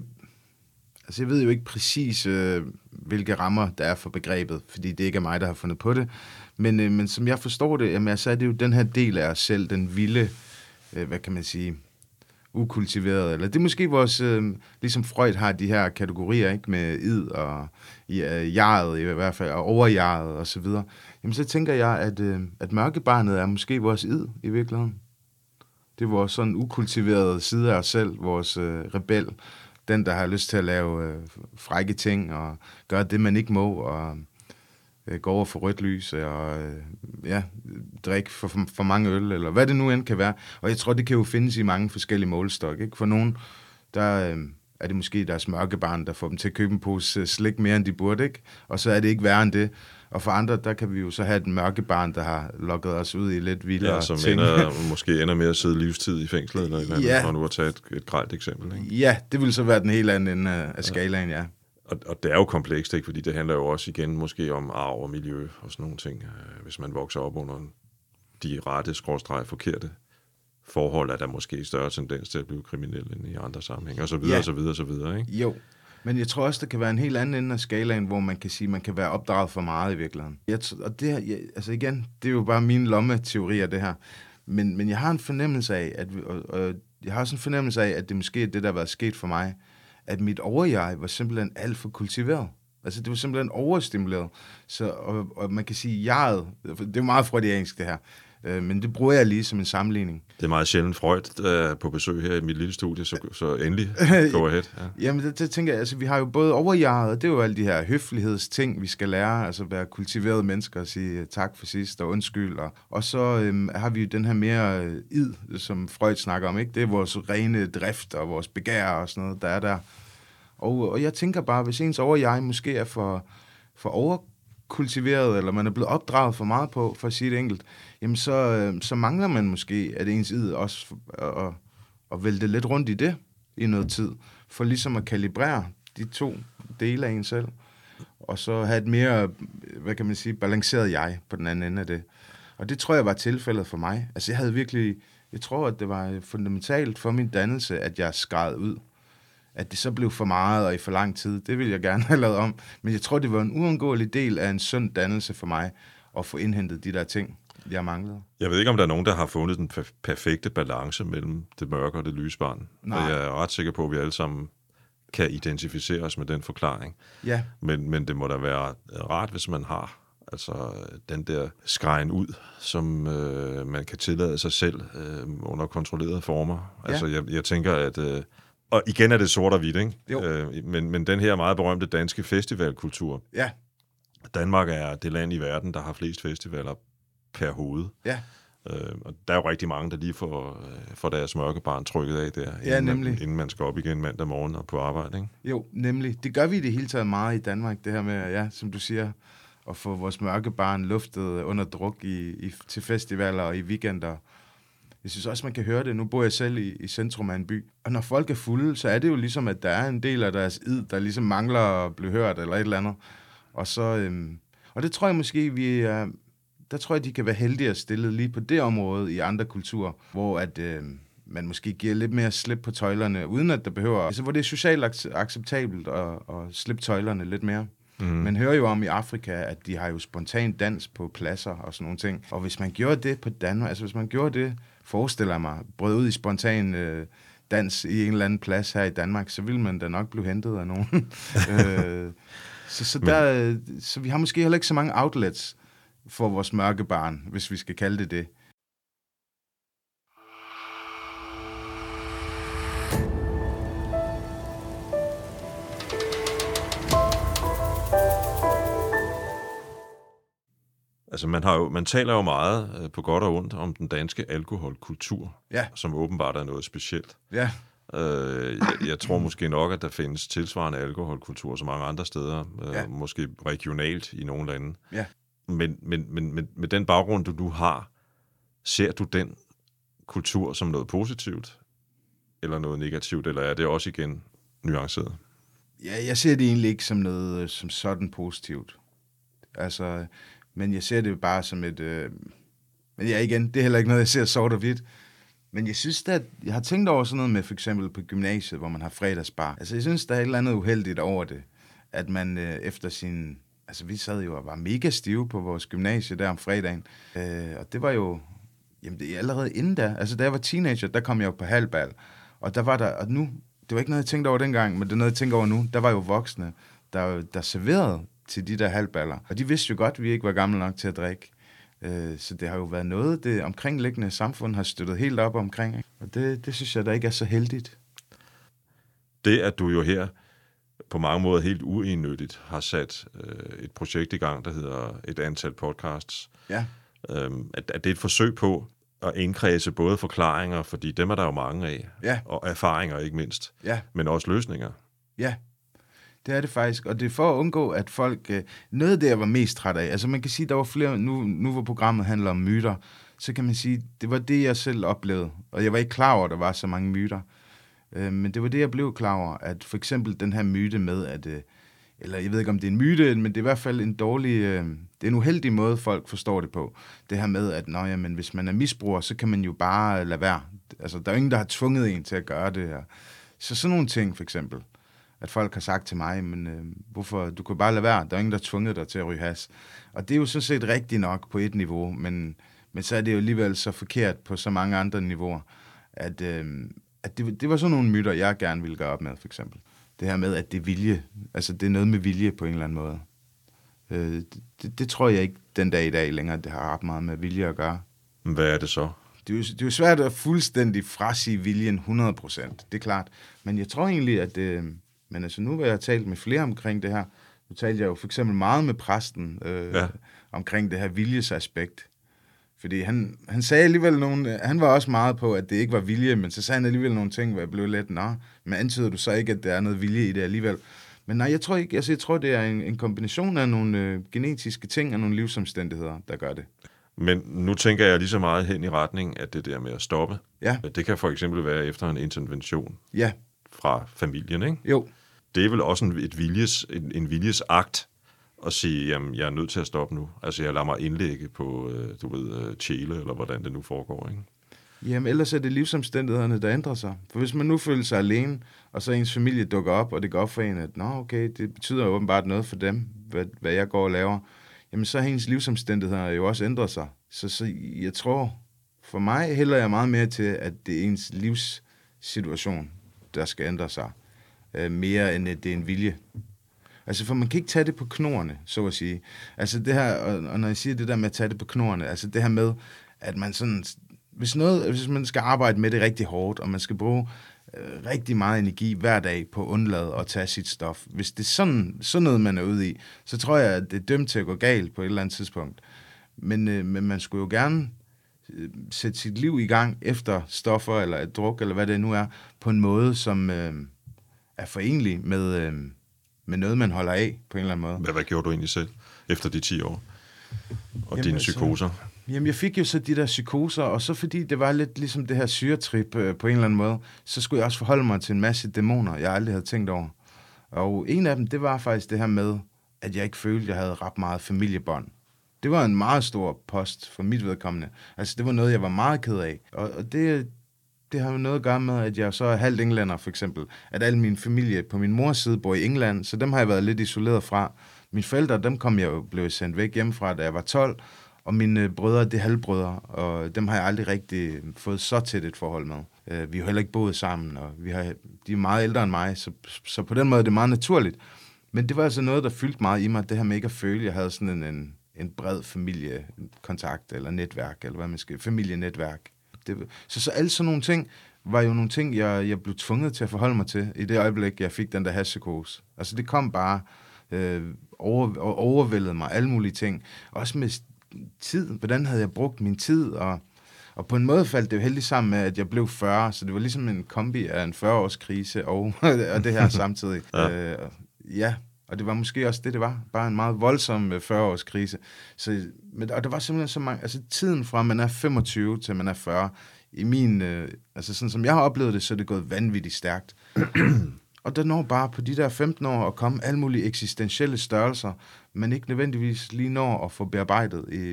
altså jeg ved jo ikke præcis, øh, hvilke rammer der er for begrebet, fordi det ikke er mig, der har fundet på det. Men, øh, men som jeg forstår det, jamen, så er det jo den her del af os selv, den vilde, øh, Øh, hvad kan man sige, ukultiveret. Eller det er måske vores, øh, ligesom Freud har de her kategorier, ikke, med id og ja, øh, jaret i hvert fald, og overjaret og så videre. Jamen så tænker jeg, at, øh, at mørkebarnet er måske vores id i virkeligheden. Det er vores sådan ukultiverede side af os selv, vores øh, rebel. Den, der har lyst til at lave øh, frække ting og gøre det, man ikke må, og øh, gå over for rødt lys, og øh, ja, drikke for, for, for mange øl, eller hvad det nu end kan være. Og jeg tror, det kan jo findes i mange forskellige målestok. Ikke? For nogen, der øh, er det måske deres mørkebarn, der får dem til at købe en pose øh, slik mere, end de burde, ikke? Og så er det ikke værre end det. Og for andre, der kan vi jo så have et mørkebarn, der har lukket os ud i lidt vildere Ja, som ting. ender, <laughs> måske ender med at sidde livstid i fængslet, eller et eller andet, Ja. for nu at tage et, et grelt eksempel. Ikke? Ja, det vil så være den helt anden ende af skalaen, ja. Og, og det er jo komplekst, ikke? fordi det handler jo også igen måske om arv og miljø og sådan nogle ting. Øh, Hvis man vokser op under de rette, skråstreg forkerte forhold, er der måske større tendens til at blive kriminel end i andre sammenhænge, og så videre, Ja. og så videre, og så videre. Ikke? Jo, Men jeg tror også, der kan være en helt anden ende af skalaen, hvor man kan sige, at man kan være opdraget for meget i virkeligheden. Jeg, og det her, jeg, altså igen, det er jo bare mine lommeteorier, det her. Men, men jeg har en fornemmelse af, at, og, og jeg har også en fornemmelse af, at det måske er det, der har været sket for mig, at mit overjeg var simpelthen alt for kultiveret. Altså, det var simpelthen overstimuleret. Så, og, og man kan sige, jeg, det er meget freudiansk det her, øh, men det bruger jeg lige som en sammenligning. Det er meget sjældent Freud, der er på besøg her i mit lille studie, så, så endelig <laughs> go ahead. Ja. Jamen, det, det tænker jeg, altså, vi har jo både overjaget, og det er jo alle de her høflighedsting, vi skal lære, altså være kultiverede mennesker og sige tak for sidst og undskyld, og, og så øhm, har vi jo den her mere øh, id, som Freud snakker om, ikke? Det er vores rene drift og vores begær og sådan noget, der er der. Og, og jeg tænker bare, hvis ens overjeg måske er for, for kultiveret, eller man er blevet opdraget for meget på, for at sige det enkelt, jamen så, øh, så mangler man måske, at ens id også øh, at, at vælte lidt rundt i det i noget tid, for ligesom at kalibrere de to dele af en selv, og så have et mere, hvad kan man sige, balanceret jeg på den anden ende af det. Og det tror jeg var tilfældet for mig. Altså jeg havde virkelig, jeg tror, at det var fundamentalt for min dannelse, at jeg skred ud at det så blev for meget og i for lang tid, det vil jeg gerne have lavet om. Men jeg tror, det var en uundgåelig del af en sund dannelse for mig, at få indhentet de der ting, jeg manglede. Jeg ved ikke, om der er nogen, der har fundet den perfekte balance mellem det mørke og det lyse barn. Nej. Og jeg er ret sikker på, at vi alle sammen kan identificere os med den forklaring. Ja. Men, men det må da være rart, hvis man har altså den der skrejen ud, som øh, man kan tillade sig selv øh, under kontrollerede former. Ja. Altså jeg, jeg tænker, at øh, og igen er det sort og hvidt, ikke? Jo. Øh, men, men den her meget berømte danske festivalkultur. Ja. Danmark er det land i verden, der har flest festivaler per hoved. Ja. Øh, og der er jo rigtig mange, der lige får, øh, får deres mørkebarn trykket af der, ja, inden, nemlig. Man, inden man skal op igen mandag morgen og på arbejde. Ikke? Jo, nemlig. Det gør vi i det hele taget meget i Danmark, det her med, ja, som du siger, at få vores mørkebarn luftet under druk i, i, til festivaler og i weekender. Jeg synes også, man kan høre det. Nu bor jeg selv i, i centrum af en by. Og når folk er fulde, så er det jo ligesom, at der er en del af deres id, der ligesom mangler at blive hørt eller et eller andet. Og så... Øhm, og det tror jeg måske, vi er... Der tror jeg, de kan være heldige at stille lige på det område i andre kulturer, hvor at, øh, man måske giver lidt mere slip på tøjlerne, uden at der behøver... Altså, hvor det er socialt acceptabelt at, at slippe tøjlerne lidt mere. Mm. Man hører jo om i Afrika, at de har jo spontan dans på pladser og sådan nogle ting. Og hvis man gjorde det på Danmark, altså hvis man gjorde det forestiller mig, brød ud i spontan øh, dans i en eller anden plads her i Danmark, så vil man da nok blive hentet af nogen. <laughs> øh, så, så, der, så vi har måske heller ikke så mange outlets for vores mørke barn, hvis vi skal kalde det det. Altså, man, har jo, man taler jo meget øh, på godt og ondt om den danske alkoholkultur, ja. som åbenbart er noget specielt. Ja. Øh, jeg, jeg tror måske nok, at der findes tilsvarende alkoholkultur så mange andre steder, øh, ja. måske regionalt i nogle lande. Ja. Men, men, men, men med den baggrund, du, du har, ser du den kultur som noget positivt, eller noget negativt, eller er det også igen nuanceret? Ja, jeg ser det egentlig ikke som noget øh, som sådan positivt. Altså, men jeg ser det bare som et... Øh, men ja, igen, det er heller ikke noget, jeg ser sort og hvidt. Men jeg synes, at jeg har tænkt over sådan noget med for eksempel på gymnasiet, hvor man har fredagsbar. Altså, jeg synes, der er et eller andet uheldigt over det. At man øh, efter sin... Altså, vi sad jo og var mega stive på vores gymnasie der om fredagen. Øh, og det var jo... Jamen, det er allerede inden da. Altså, da jeg var teenager, der kom jeg jo på halvbal. Og der var der... Og nu... Det var ikke noget, jeg tænkte over dengang, men det er noget, jeg tænker over nu. Der var jo voksne, der, der serverede til de der halvballer. Og de vidste jo godt, at vi ikke var gamle nok til at drikke. Øh, så det har jo været noget, det omkringliggende samfund har støttet helt op omkring. Ikke? Og det, det synes jeg da ikke er så heldigt. Det, at du jo her på mange måder helt uennyttigt har sat øh, et projekt i gang, der hedder et antal podcasts. Ja. Øhm, at, at det er et forsøg på at indkredse både forklaringer, fordi dem er der jo mange af, ja. og erfaringer ikke mindst, ja. men også løsninger. Ja, det er det faktisk, og det er for at undgå, at folk... Øh, noget af det, jeg var mest træt af, altså man kan sige, der var flere... Nu, nu hvor programmet handler om myter, så kan man sige, det var det, jeg selv oplevede. Og jeg var ikke klar over, at der var så mange myter. Øh, men det var det, jeg blev klar over, at for eksempel den her myte med, at... Øh, eller jeg ved ikke, om det er en myte, men det er i hvert fald en dårlig... Øh, det er en uheldig måde, folk forstår det på. Det her med, at nå, jamen, hvis man er misbruger, så kan man jo bare lade være. Altså, der er ingen, der har tvunget en til at gøre det her. Så sådan nogle ting, for eksempel at folk har sagt til mig, men øh, hvorfor, du kan bare lade være, der er ingen, der tvunget dig til at ryge has. Og det er jo sådan set rigtigt nok på et niveau, men, men så er det jo alligevel så forkert på så mange andre niveauer, at, øh, at det, det var sådan nogle myter, jeg gerne ville gøre op med, for eksempel. Det her med, at det er vilje, altså det er noget med vilje på en eller anden måde. Øh, det, det tror jeg ikke den dag i dag længere, det har ret meget med vilje at gøre. Hvad er det så? Det er, jo, det er jo svært at fuldstændig frasige viljen 100%, det er klart. Men jeg tror egentlig, at... Øh, men altså nu har jeg talt med flere omkring det her. Nu talte jeg jo for eksempel meget med præsten øh, ja. omkring det her viljesaspekt. Fordi han, han sagde alligevel nogle... Han var også meget på, at det ikke var vilje, men så sagde han alligevel nogle ting, hvor jeg blev lidt... Nå, men antyder du så ikke, at der er noget vilje i det alligevel? Men nej, jeg tror ikke... Altså, jeg tror, det er en, en kombination af nogle øh, genetiske ting og nogle livsomstændigheder, der gør det. Men nu tænker jeg lige så meget hen i retning af det der med at stoppe. Ja. Det kan for eksempel være efter en intervention Ja, fra familien, ikke? jo. Det er vel også en, et viljes, en, en viljesakt at sige, jamen, jeg er nødt til at stoppe nu. Altså, jeg lader mig indlægge på, øh, du ved, øh, Chile, eller hvordan det nu foregår, ikke? Jamen, ellers er det livsomstændighederne, der ændrer sig. For hvis man nu føler sig alene, og så ens familie dukker op, og det går op for en, at Nå, okay, det betyder jo åbenbart noget for dem, hvad, hvad jeg går og laver, jamen så har ens livsomstændigheder jo også ændret sig. Så, så jeg tror, for mig hælder jeg meget mere til, at det er ens livssituation, der skal ændre sig, øh, mere end at det er en vilje. Altså, for man kan ikke tage det på knorene, så at sige. Altså, det her, og, og når jeg siger det der med at tage det på knorene, altså det her med, at man sådan, hvis, noget, hvis man skal arbejde med det rigtig hårdt, og man skal bruge øh, rigtig meget energi hver dag på at undlade at tage sit stof, hvis det er sådan, sådan noget, man er ude i, så tror jeg, at det er dømt til at gå galt på et eller andet tidspunkt. Men, øh, men man skulle jo gerne øh, sætte sit liv i gang efter stoffer eller et druk, eller hvad det nu er, på en måde, som øh, er forenlig med, øh, med noget, man holder af på en eller anden måde. Hvad, hvad gjorde du egentlig selv efter de 10 år? Og Jamen, dine altså- psykoser? Jamen, jeg fik jo så de der psykoser, og så fordi det var lidt ligesom det her syretrip øh, på en eller anden måde, så skulle jeg også forholde mig til en masse dæmoner, jeg aldrig havde tænkt over. Og en af dem, det var faktisk det her med, at jeg ikke følte, at jeg havde ret meget familiebånd. Det var en meget stor post for mit vedkommende. Altså, det var noget, jeg var meget ked af. Og, og det, det har jo noget at gøre med, at jeg så er halvt englænder, for eksempel. At al min familie på min mors side bor i England, så dem har jeg været lidt isoleret fra. Mine forældre, dem kom jeg jo blev sendt væk hjemmefra, da jeg var 12, og mine øh, brødre, det er halvbrødre, og dem har jeg aldrig rigtig øh, fået så tæt et forhold med. Øh, vi har jo heller ikke boet sammen, og vi har, de er meget ældre end mig, så, så på den måde er det meget naturligt. Men det var altså noget, der fyldte meget i mig, det her med ikke at føle, at jeg havde sådan en, en, en bred familiekontakt, eller netværk, eller hvad man skal, familienetværk. Det, så, så alle sådan nogle ting, var jo nogle ting, jeg, jeg blev tvunget til at forholde mig til, i det øjeblik, jeg fik den der hashpsykose. Altså det kom bare, øh, over, og overvældede mig, alle mulige ting. Også med tid, hvordan havde jeg brugt min tid, og, og på en måde faldt det jo heldigt sammen med, at jeg blev 40, så det var ligesom en kombi af en 40-års krise og, <laughs> og det her samtidig. Ja. Øh, ja, og det var måske også det, det var. Bare en meget voldsom øh, 40-års krise. Så, men, og der var simpelthen så mange, altså tiden fra man er 25 til man er 40, i min, øh, altså sådan som jeg har oplevet det, så er det gået vanvittigt stærkt. Og der når bare på de der 15 år at komme alle mulige eksistentielle størrelser, men ikke nødvendigvis lige når at få bearbejdet i...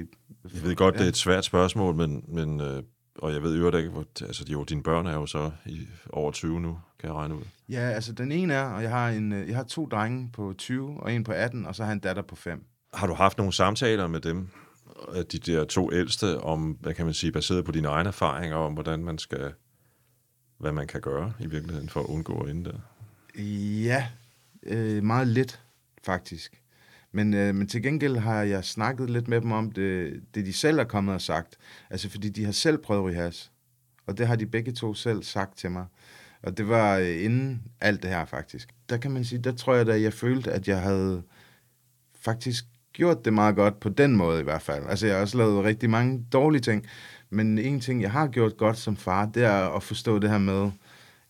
Jeg ved godt, det er et svært spørgsmål, men, men øh, og jeg ved jo ikke, hvor, altså jo, dine børn er jo så i over 20 nu, kan jeg regne ud. Ja, altså den ene er, og jeg har, en, øh, jeg har to drenge på 20 og en på 18, og så har jeg en datter på 5. Har du haft nogle samtaler med dem, øh, de der to ældste, om, hvad kan man sige, baseret på dine egne erfaringer, om hvordan man skal, hvad man kan gøre i virkeligheden for at undgå at ende der? Ja, øh, meget lidt faktisk. Men, øh, men til gengæld har jeg snakket lidt med dem om det, det, de selv er kommet og sagt. Altså fordi de har selv prøvet ryhas. Og det har de begge to selv sagt til mig. Og det var øh, inden alt det her faktisk. Der kan man sige, der tror jeg da, jeg følte, at jeg havde faktisk gjort det meget godt på den måde i hvert fald. Altså jeg har også lavet rigtig mange dårlige ting. Men en ting, jeg har gjort godt som far, det er at forstå det her med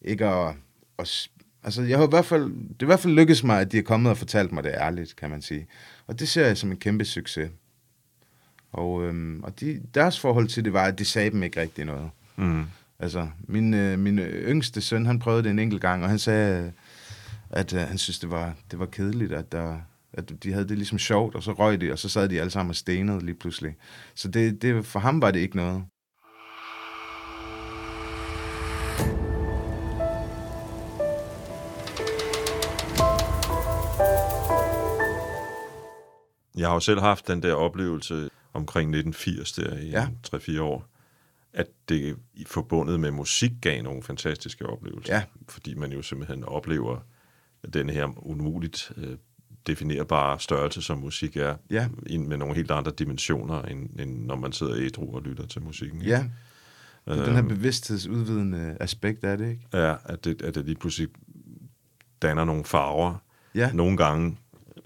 ikke at, at Altså, jeg har i hvert fald, det er i hvert fald lykkedes mig, at de er kommet og fortalt mig det ærligt, kan man sige. Og det ser jeg som en kæmpe succes. Og, øhm, og de, deres forhold til det var, at de sagde dem ikke rigtig noget. Mm. Altså, min, øh, min yngste søn, han prøvede det en enkelt gang, og han sagde, at øh, han synes, det var, det var kedeligt, at, der, at de havde det ligesom sjovt, og så røg de, og så sad de alle sammen og stenede lige pludselig. Så det, det, for ham var det ikke noget. Jeg har jo selv haft den der oplevelse omkring 1980, der i Ja. ja. 3-4 år, at det i- forbundet med musik gav nogle fantastiske oplevelser. Ja. Fordi man jo simpelthen oplever den her umuligt øh, definerbare størrelse, som musik er, Ja. ind med nogle helt andre dimensioner, end, end når man sidder ædru og lytter til musikken. Ja, det er den her Øhm, bevidsthedsudvidende aspekt af det, ikke? Ja, at det, at det lige pludselig danner nogle farver. Ja, Nogle gange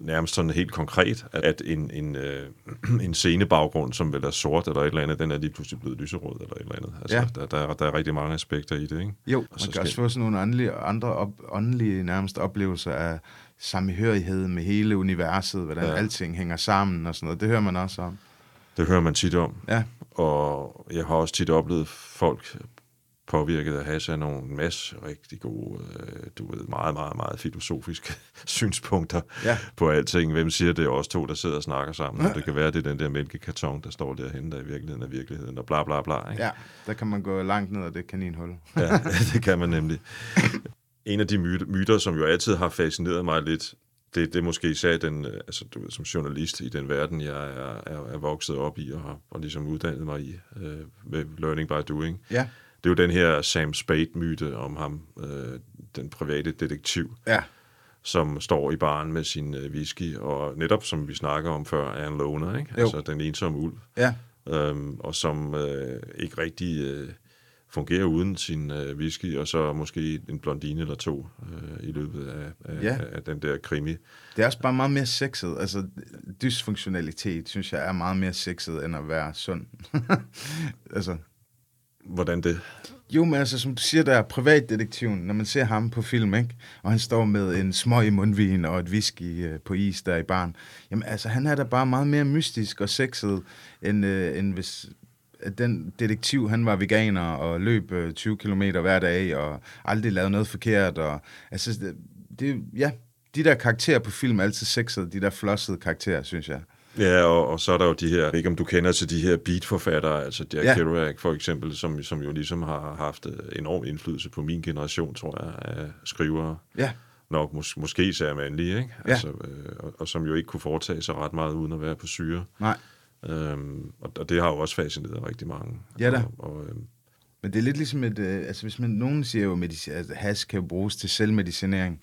nærmest sådan helt konkret, at- en, en, øh, <clears throat> en scenebaggrund, som vel er sort eller et eller andet, den er lige pludselig blevet lyserød eller et eller andet. Altså, Ja. der, der, er- der er rigtig mange aspekter i det, ikke? jo, Og man så kan skal- også få sådan nogle åndelige, andre op, åndelige nærmest oplevelser af samhørighed med hele universet, hvordan. Ja. alting hænger sammen og sådan noget. Det hører man også om. Det hører man tit om. Ja, Og jeg har også tit oplevet folk påvirket af hash af nogle masse rigtig gode, øh, du ved, meget, meget, meget filosofiske <laughs> synspunkter ja, på alting. Hvem siger, det os to, der sidder og snakker sammen? Og det kan være, det er den der mælkekarton, der står derhen, der i virkeligheden er virkeligheden, og bla bla bla. Ikke? ja. Der kan man gå langt ned ad det kaninhul. <laughs> Ja, det kan man nemlig. En af de myter, myter, som jo altid har fascineret mig lidt, det, det er måske især den, øh, altså, du ved, som journalist i den verden, jeg er, er, er vokset op i og, har- og ligesom uddannet mig i øh, med learning by doing. Ja, Det er jo den her Sam Spade-myte om ham, øh, den private detektiv, ja, som står i baren med sin øh, whisky, og netop som vi snakker om før, er en loner, ikke? Jo. Altså den ensomme ulv, ja, øhm, og som øh, ikke rigtig øh, fungerer uden sin øh, whisky, og så måske en blondine eller to øh, i løbet af, af, Ja. ja. af den der krimi. Det er også bare meget mere sexet. Altså, dysfunktionalitet, synes jeg, er meget mere sexet, end at være sund. <laughs> altså, Hvordan det? jo, men altså, som du siger der, privatdetektiven, når man ser ham på film, ikke? og han står med en smøg i mundvin og et whisky øh, på is der i barn, jamen altså, han er da bare meget mere mystisk og sexet, end, øh, end hvis den detektiv, han var veganer og løb øh, 20 km hver dag og aldrig lavede noget forkert. Og, altså, det, det, ja, de der karakterer på film er altid sexede, de der flossede karakterer, synes jeg. Ja, og, og så er der jo de her, ikke om du kender til de her beatforfattere, altså Jack Ja. Kerouac for eksempel, som, som jo ligesom har haft øh, enorm indflydelse på min generation, tror jeg, af skrivere. Ja, nok mås- måske især mandlige, ikke? Ja. Altså, øh, og, og som jo ikke kunne foretage sig ret meget uden at være på syre. nej. Øhm, og, og det har jo også fascineret rigtig mange. Ja da. Og, og, øhm, Men det er lidt ligesom et, øh, altså hvis man, nogen siger jo, at altså, has kan jo bruges til selvmedicinering,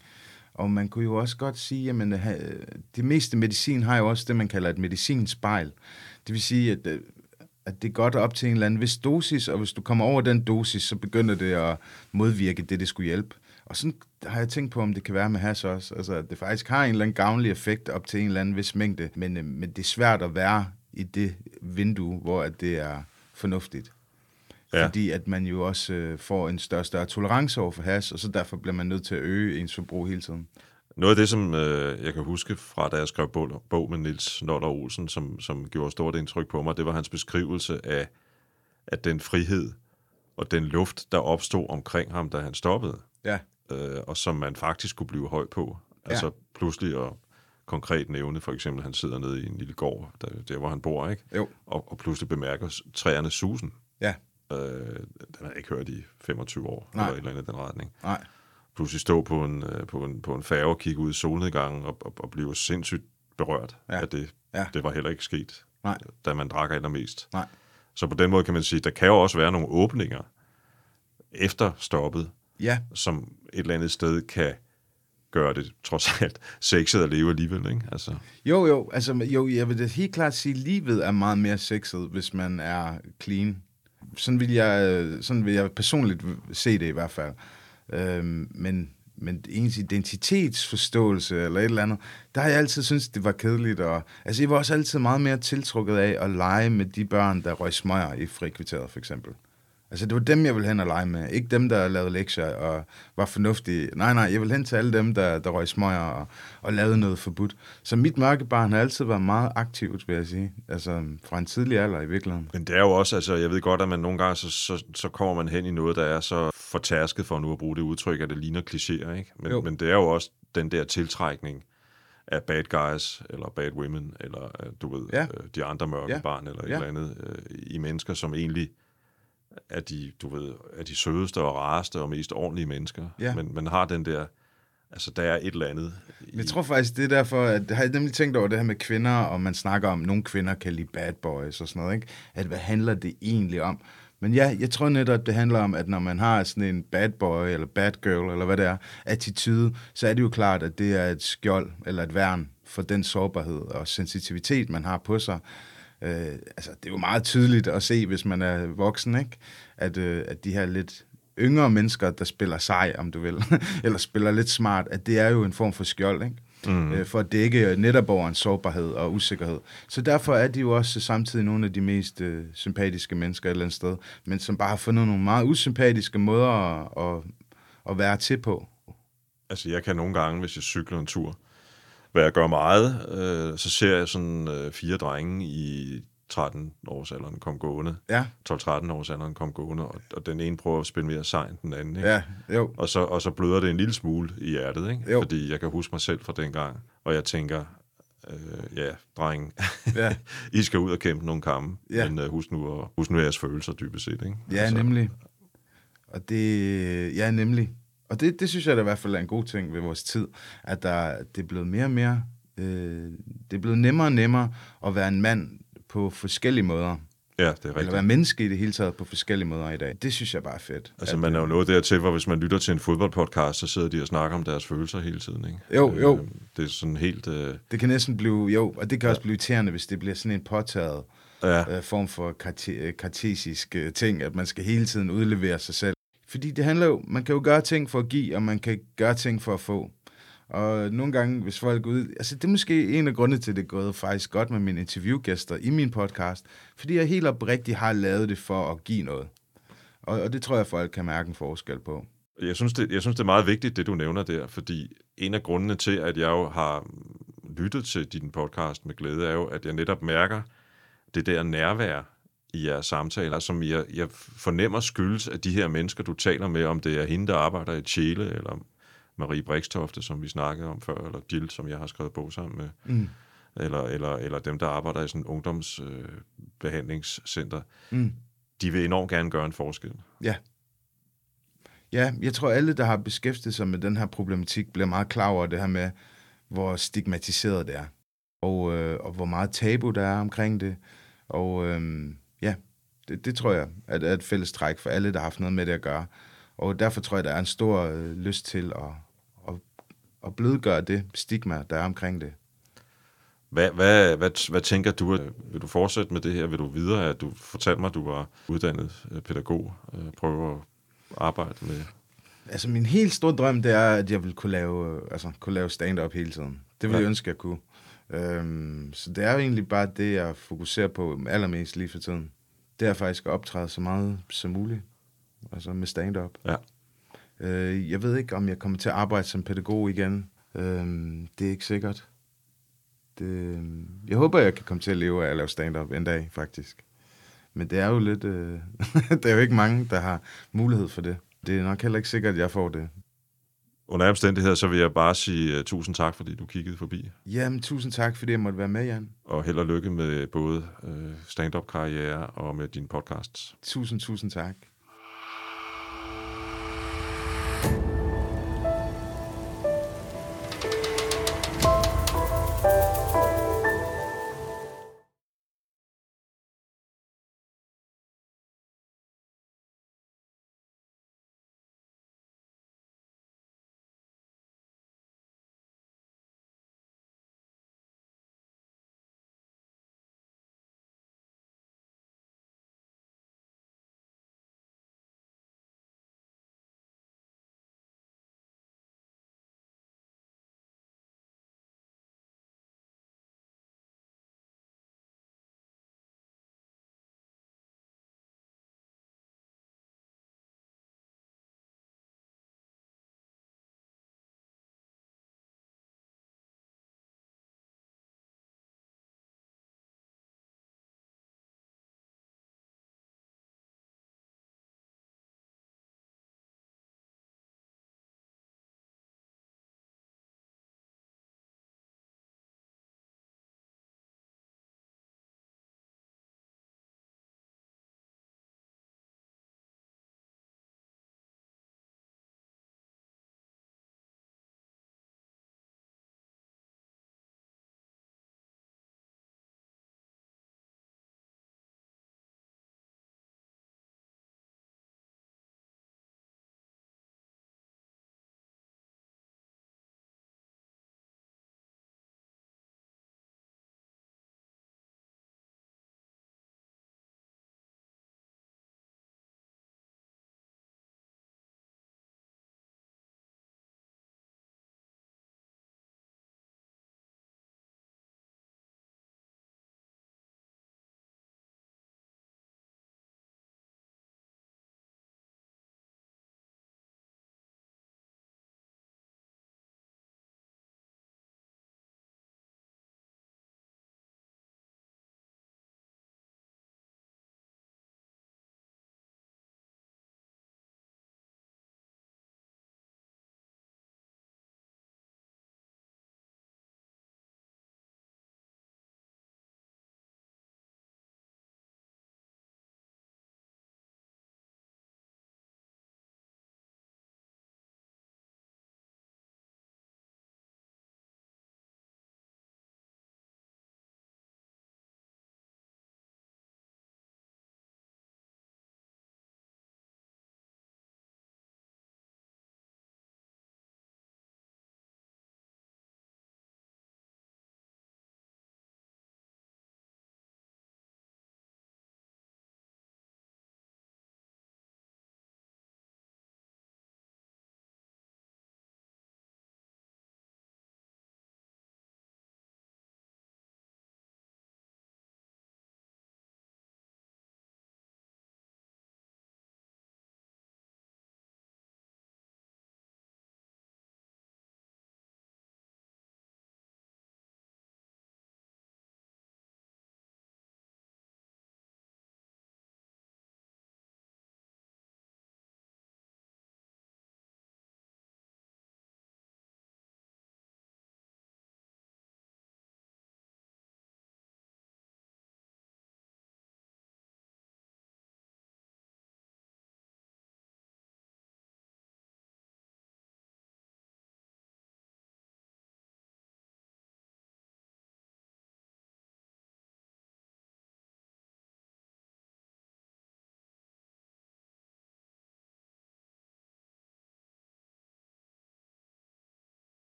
og man kunne jo også godt sige, at øh, det meste medicin har jo også det, man kalder et medicinspejl. Det vil sige, at, øh, at det er godt op til en eller anden vis dosis, og hvis du kommer over den dosis, så begynder det at modvirke det, det skulle hjælpe. Og sådan har jeg tænkt på, om det kan være med has også. Altså, at det faktisk har en eller anden gavnlig effekt op til en eller anden vis mængde, men, øh, men det er svært at være i det vindue, hvor at det er fornuftigt. Ja. Ja. Fordi at man jo også øh, får en større større tolerance over for has, og så derfor bliver man nødt til at øge ens forbrug hele tiden. noget af det, som øh, jeg kan huske fra, da jeg skrev bog, bog med Nils Noller Olsen, som, som gjorde stort indtryk på mig, det var hans beskrivelse af, af den frihed og den luft, der opstod omkring ham, da han stoppede. Ja. øh, og som man faktisk kunne blive høj på. Altså pludselig og konkret nævne, for eksempel, han sidder nede i en lille gård, der, der hvor han bor, ikke? Jo. Og, og pludselig bemærker træerne susen. Ja. Øh, den har jeg ikke hørt i 25 år, Nej. eller et eller andet i den retning. Nej. Pludselig stå på en, øh, på en, på en færge og kigge ud i solnedgangen og, og, og blive sindssygt berørt Ja. af det. Ja. Det var heller ikke sket, Nej. da man drak allermest. Nej. Så på den måde kan man sige, der kan jo også være nogle åbninger efter stoppet, Ja. som et eller andet sted kan gøre det trods alt <laughs> sexet at leve alligevel, ikke? Altså, Jo, jo, altså, jo, jeg vil da helt klart sige, at livet er meget mere sexet, hvis man er clean. Sådan vil jeg, sådan vil jeg personligt se det i hvert fald. Øh, men, men ens identitetsforståelse eller et eller andet, der har jeg altid syntes, det var kedeligt. Og, altså, jeg var også altid meget mere tiltrukket af at lege med de børn, der røg smøger i frikvitteret, for eksempel. Altså, det var dem, jeg ville hen og lege med. Ikke dem, der lavede lektier og var fornuftige. Nej, nej, jeg vil hen til alle dem, der, der røg smøger og, og lavede noget forbudt. Så mit mørke barn har altid været meget aktivt, vil jeg sige. Altså, fra en tidlig alder i virkeligheden. men det er jo også, altså, jeg ved godt, at man nogle gange, så, så, så kommer man hen i noget, der er så fortærsket for nu at bruge det udtryk, at det ligner klichéer, ikke? Jo. Men, men det er jo også den der tiltrækning af bad guys, eller bad women, eller øh, du ved, Ja. øh, de andre mørke Ja. barn, eller et Ja. eller andet, øh, i mennesker, som egentlig er de, du ved, er de sødeste og rareste og mest ordentlige mennesker. Ja. Men man har den der Altså, der er et eller andet. I... Jeg tror faktisk, det er derfor, at jeg har nemlig tænkt over det her med kvinder, og man snakker om, at nogle kvinder kan lide bad boys og sådan noget, ikke? At hvad handler det egentlig om? Men ja, jeg tror netop, at det handler om, at når man har sådan en bad boy, eller bad girl, eller hvad det er, attitude, så er det jo klart, at det er et skjold, eller et værn for den sårbarhed og sensitivitet, man har på sig. Øh, altså, det er jo meget tydeligt at se, hvis man er voksen, ikke? At, øh, at de her lidt yngre mennesker, der spiller sej, om du vil, <laughs> eller spiller lidt smart, at det er jo en form for skjold, ikke? Mm. Øh, for at dække netop over en sårbarhed og usikkerhed. Så derfor er de jo også samtidig nogle af de mest øh, sympatiske mennesker et eller andet sted, men som bare har fundet nogle meget usympatiske måder at, at, at være til på. Altså jeg kan nogle gange, hvis jeg cykler en tur, hvad jeg gør meget, øh, så ser jeg sådan øh, fire drenge i 13 års alderen kom gående. Ja. 12-13 års alderen kom gående, og, og den ene prøver at spille mere sej end den anden. Ikke? Ja, jo. Og så, og så bløder det en lille smule i hjertet, ikke? Jo. fordi jeg kan huske mig selv fra dengang, og jeg tænker, øh, ja, dreng, Ja. <laughs> I skal ud og kæmpe nogle kampe, Ja. men øh, husk, nu at, husk nu jeres følelser dybest set. Ikke? Ja, altså, nemlig. Og det, ja, nemlig. Og det, det synes jeg da i hvert fald er en god ting ved vores tid, at der, det er blevet mere og mere, øh, det er blevet nemmere og nemmere at være en mand på forskellige måder. Ja, det er Eller rigtigt. være menneske i det hele taget på forskellige måder i dag. Det synes jeg bare er fedt. Altså, At, man er jo øh, nået dertil, hvor hvis man lytter til en fodboldpodcast, så sidder de og snakker om deres følelser hele tiden, ikke? Jo, jo. Øh, det er sådan helt... Øh, Det kan næsten blive, jo, og det kan også blive irriterende, hvis det bliver sådan en påtaget ja, øh, form for karte, kartesisk øh, ting, at man skal hele tiden udlevere sig selv. Fordi det handler jo, man kan jo gøre ting for at give, og man kan gøre ting for at få. Og nogle gange, hvis folk ud... Altså, det er måske en af grundene til, at det er gået faktisk godt med mine interviewgæster i min podcast. Fordi jeg helt oprigtigt har lavet det for at give noget. Og, og det tror jeg, folk kan mærke en forskel på. Jeg synes, det, jeg synes, det er meget vigtigt, det du nævner der, fordi en af grundene til, at jeg jo har lyttet til din podcast med glæde, er jo, at jeg netop mærker det der nærvær i jeres samtaler, som jeg, jeg fornemmer skyldes af de her mennesker, du taler med, om det er hende, der arbejder i Tjele, eller Marie Brikstofte, som vi snakkede om før, eller Jill, som jeg har skrevet bog sammen med, Mm. eller, eller, eller dem, der arbejder i sådan ungdomsbehandlingscenter. Øh. Mm. de vil enormt gerne gøre en forskel. Ja. Ja, jeg tror, alle, der har beskæftiget sig med den her problematik, bliver meget klar over det her med, hvor stigmatiseret det er. Og, øh, og hvor meget tabu der er omkring det. Og øh, ja, det, det tror jeg at er et fælles træk for alle, der har haft noget med det at gøre. Og derfor tror jeg, der er en stor øh, lyst til at, at, at blødgøre det stigma, der er omkring det. Hvad, hvad, hvad, hvad tænker du? Vil du fortsætte med det her? Vil du videre? At du fortalte mig, at du var uddannet øh, pædagog. Øh, Prøver at arbejde med... Altså, min helt store drøm, det er, at jeg vil kunne lave, øh, altså, kunne lave stand-up hele tiden. Det vil Ja. jeg ønske, jeg kunne. Øhm, så det er jo egentlig bare det, jeg fokuserer på allermest lige for tiden. Det er faktisk at optræde så meget som muligt. Altså med stand-up. Ja. Øh, jeg ved ikke, om jeg kommer til at arbejde som pædagog igen. Øhm, det er ikke sikkert. Det, jeg håber, jeg kan komme til at leve af at lave stand-up en dag, faktisk. Men det er jo lidt... Øh, <laughs> der er jo ikke mange, der har mulighed for det. Det er nok heller ikke sikkert, at jeg får det. Under omstændigheder, så vil jeg bare sige uh, tusind tak, fordi du kiggede forbi. Jamen, tusind tak, fordi jeg måtte være med, Jan. Og held og lykke med både uh, stand-up-karriere og med dine podcasts. Tusind, tusind tak.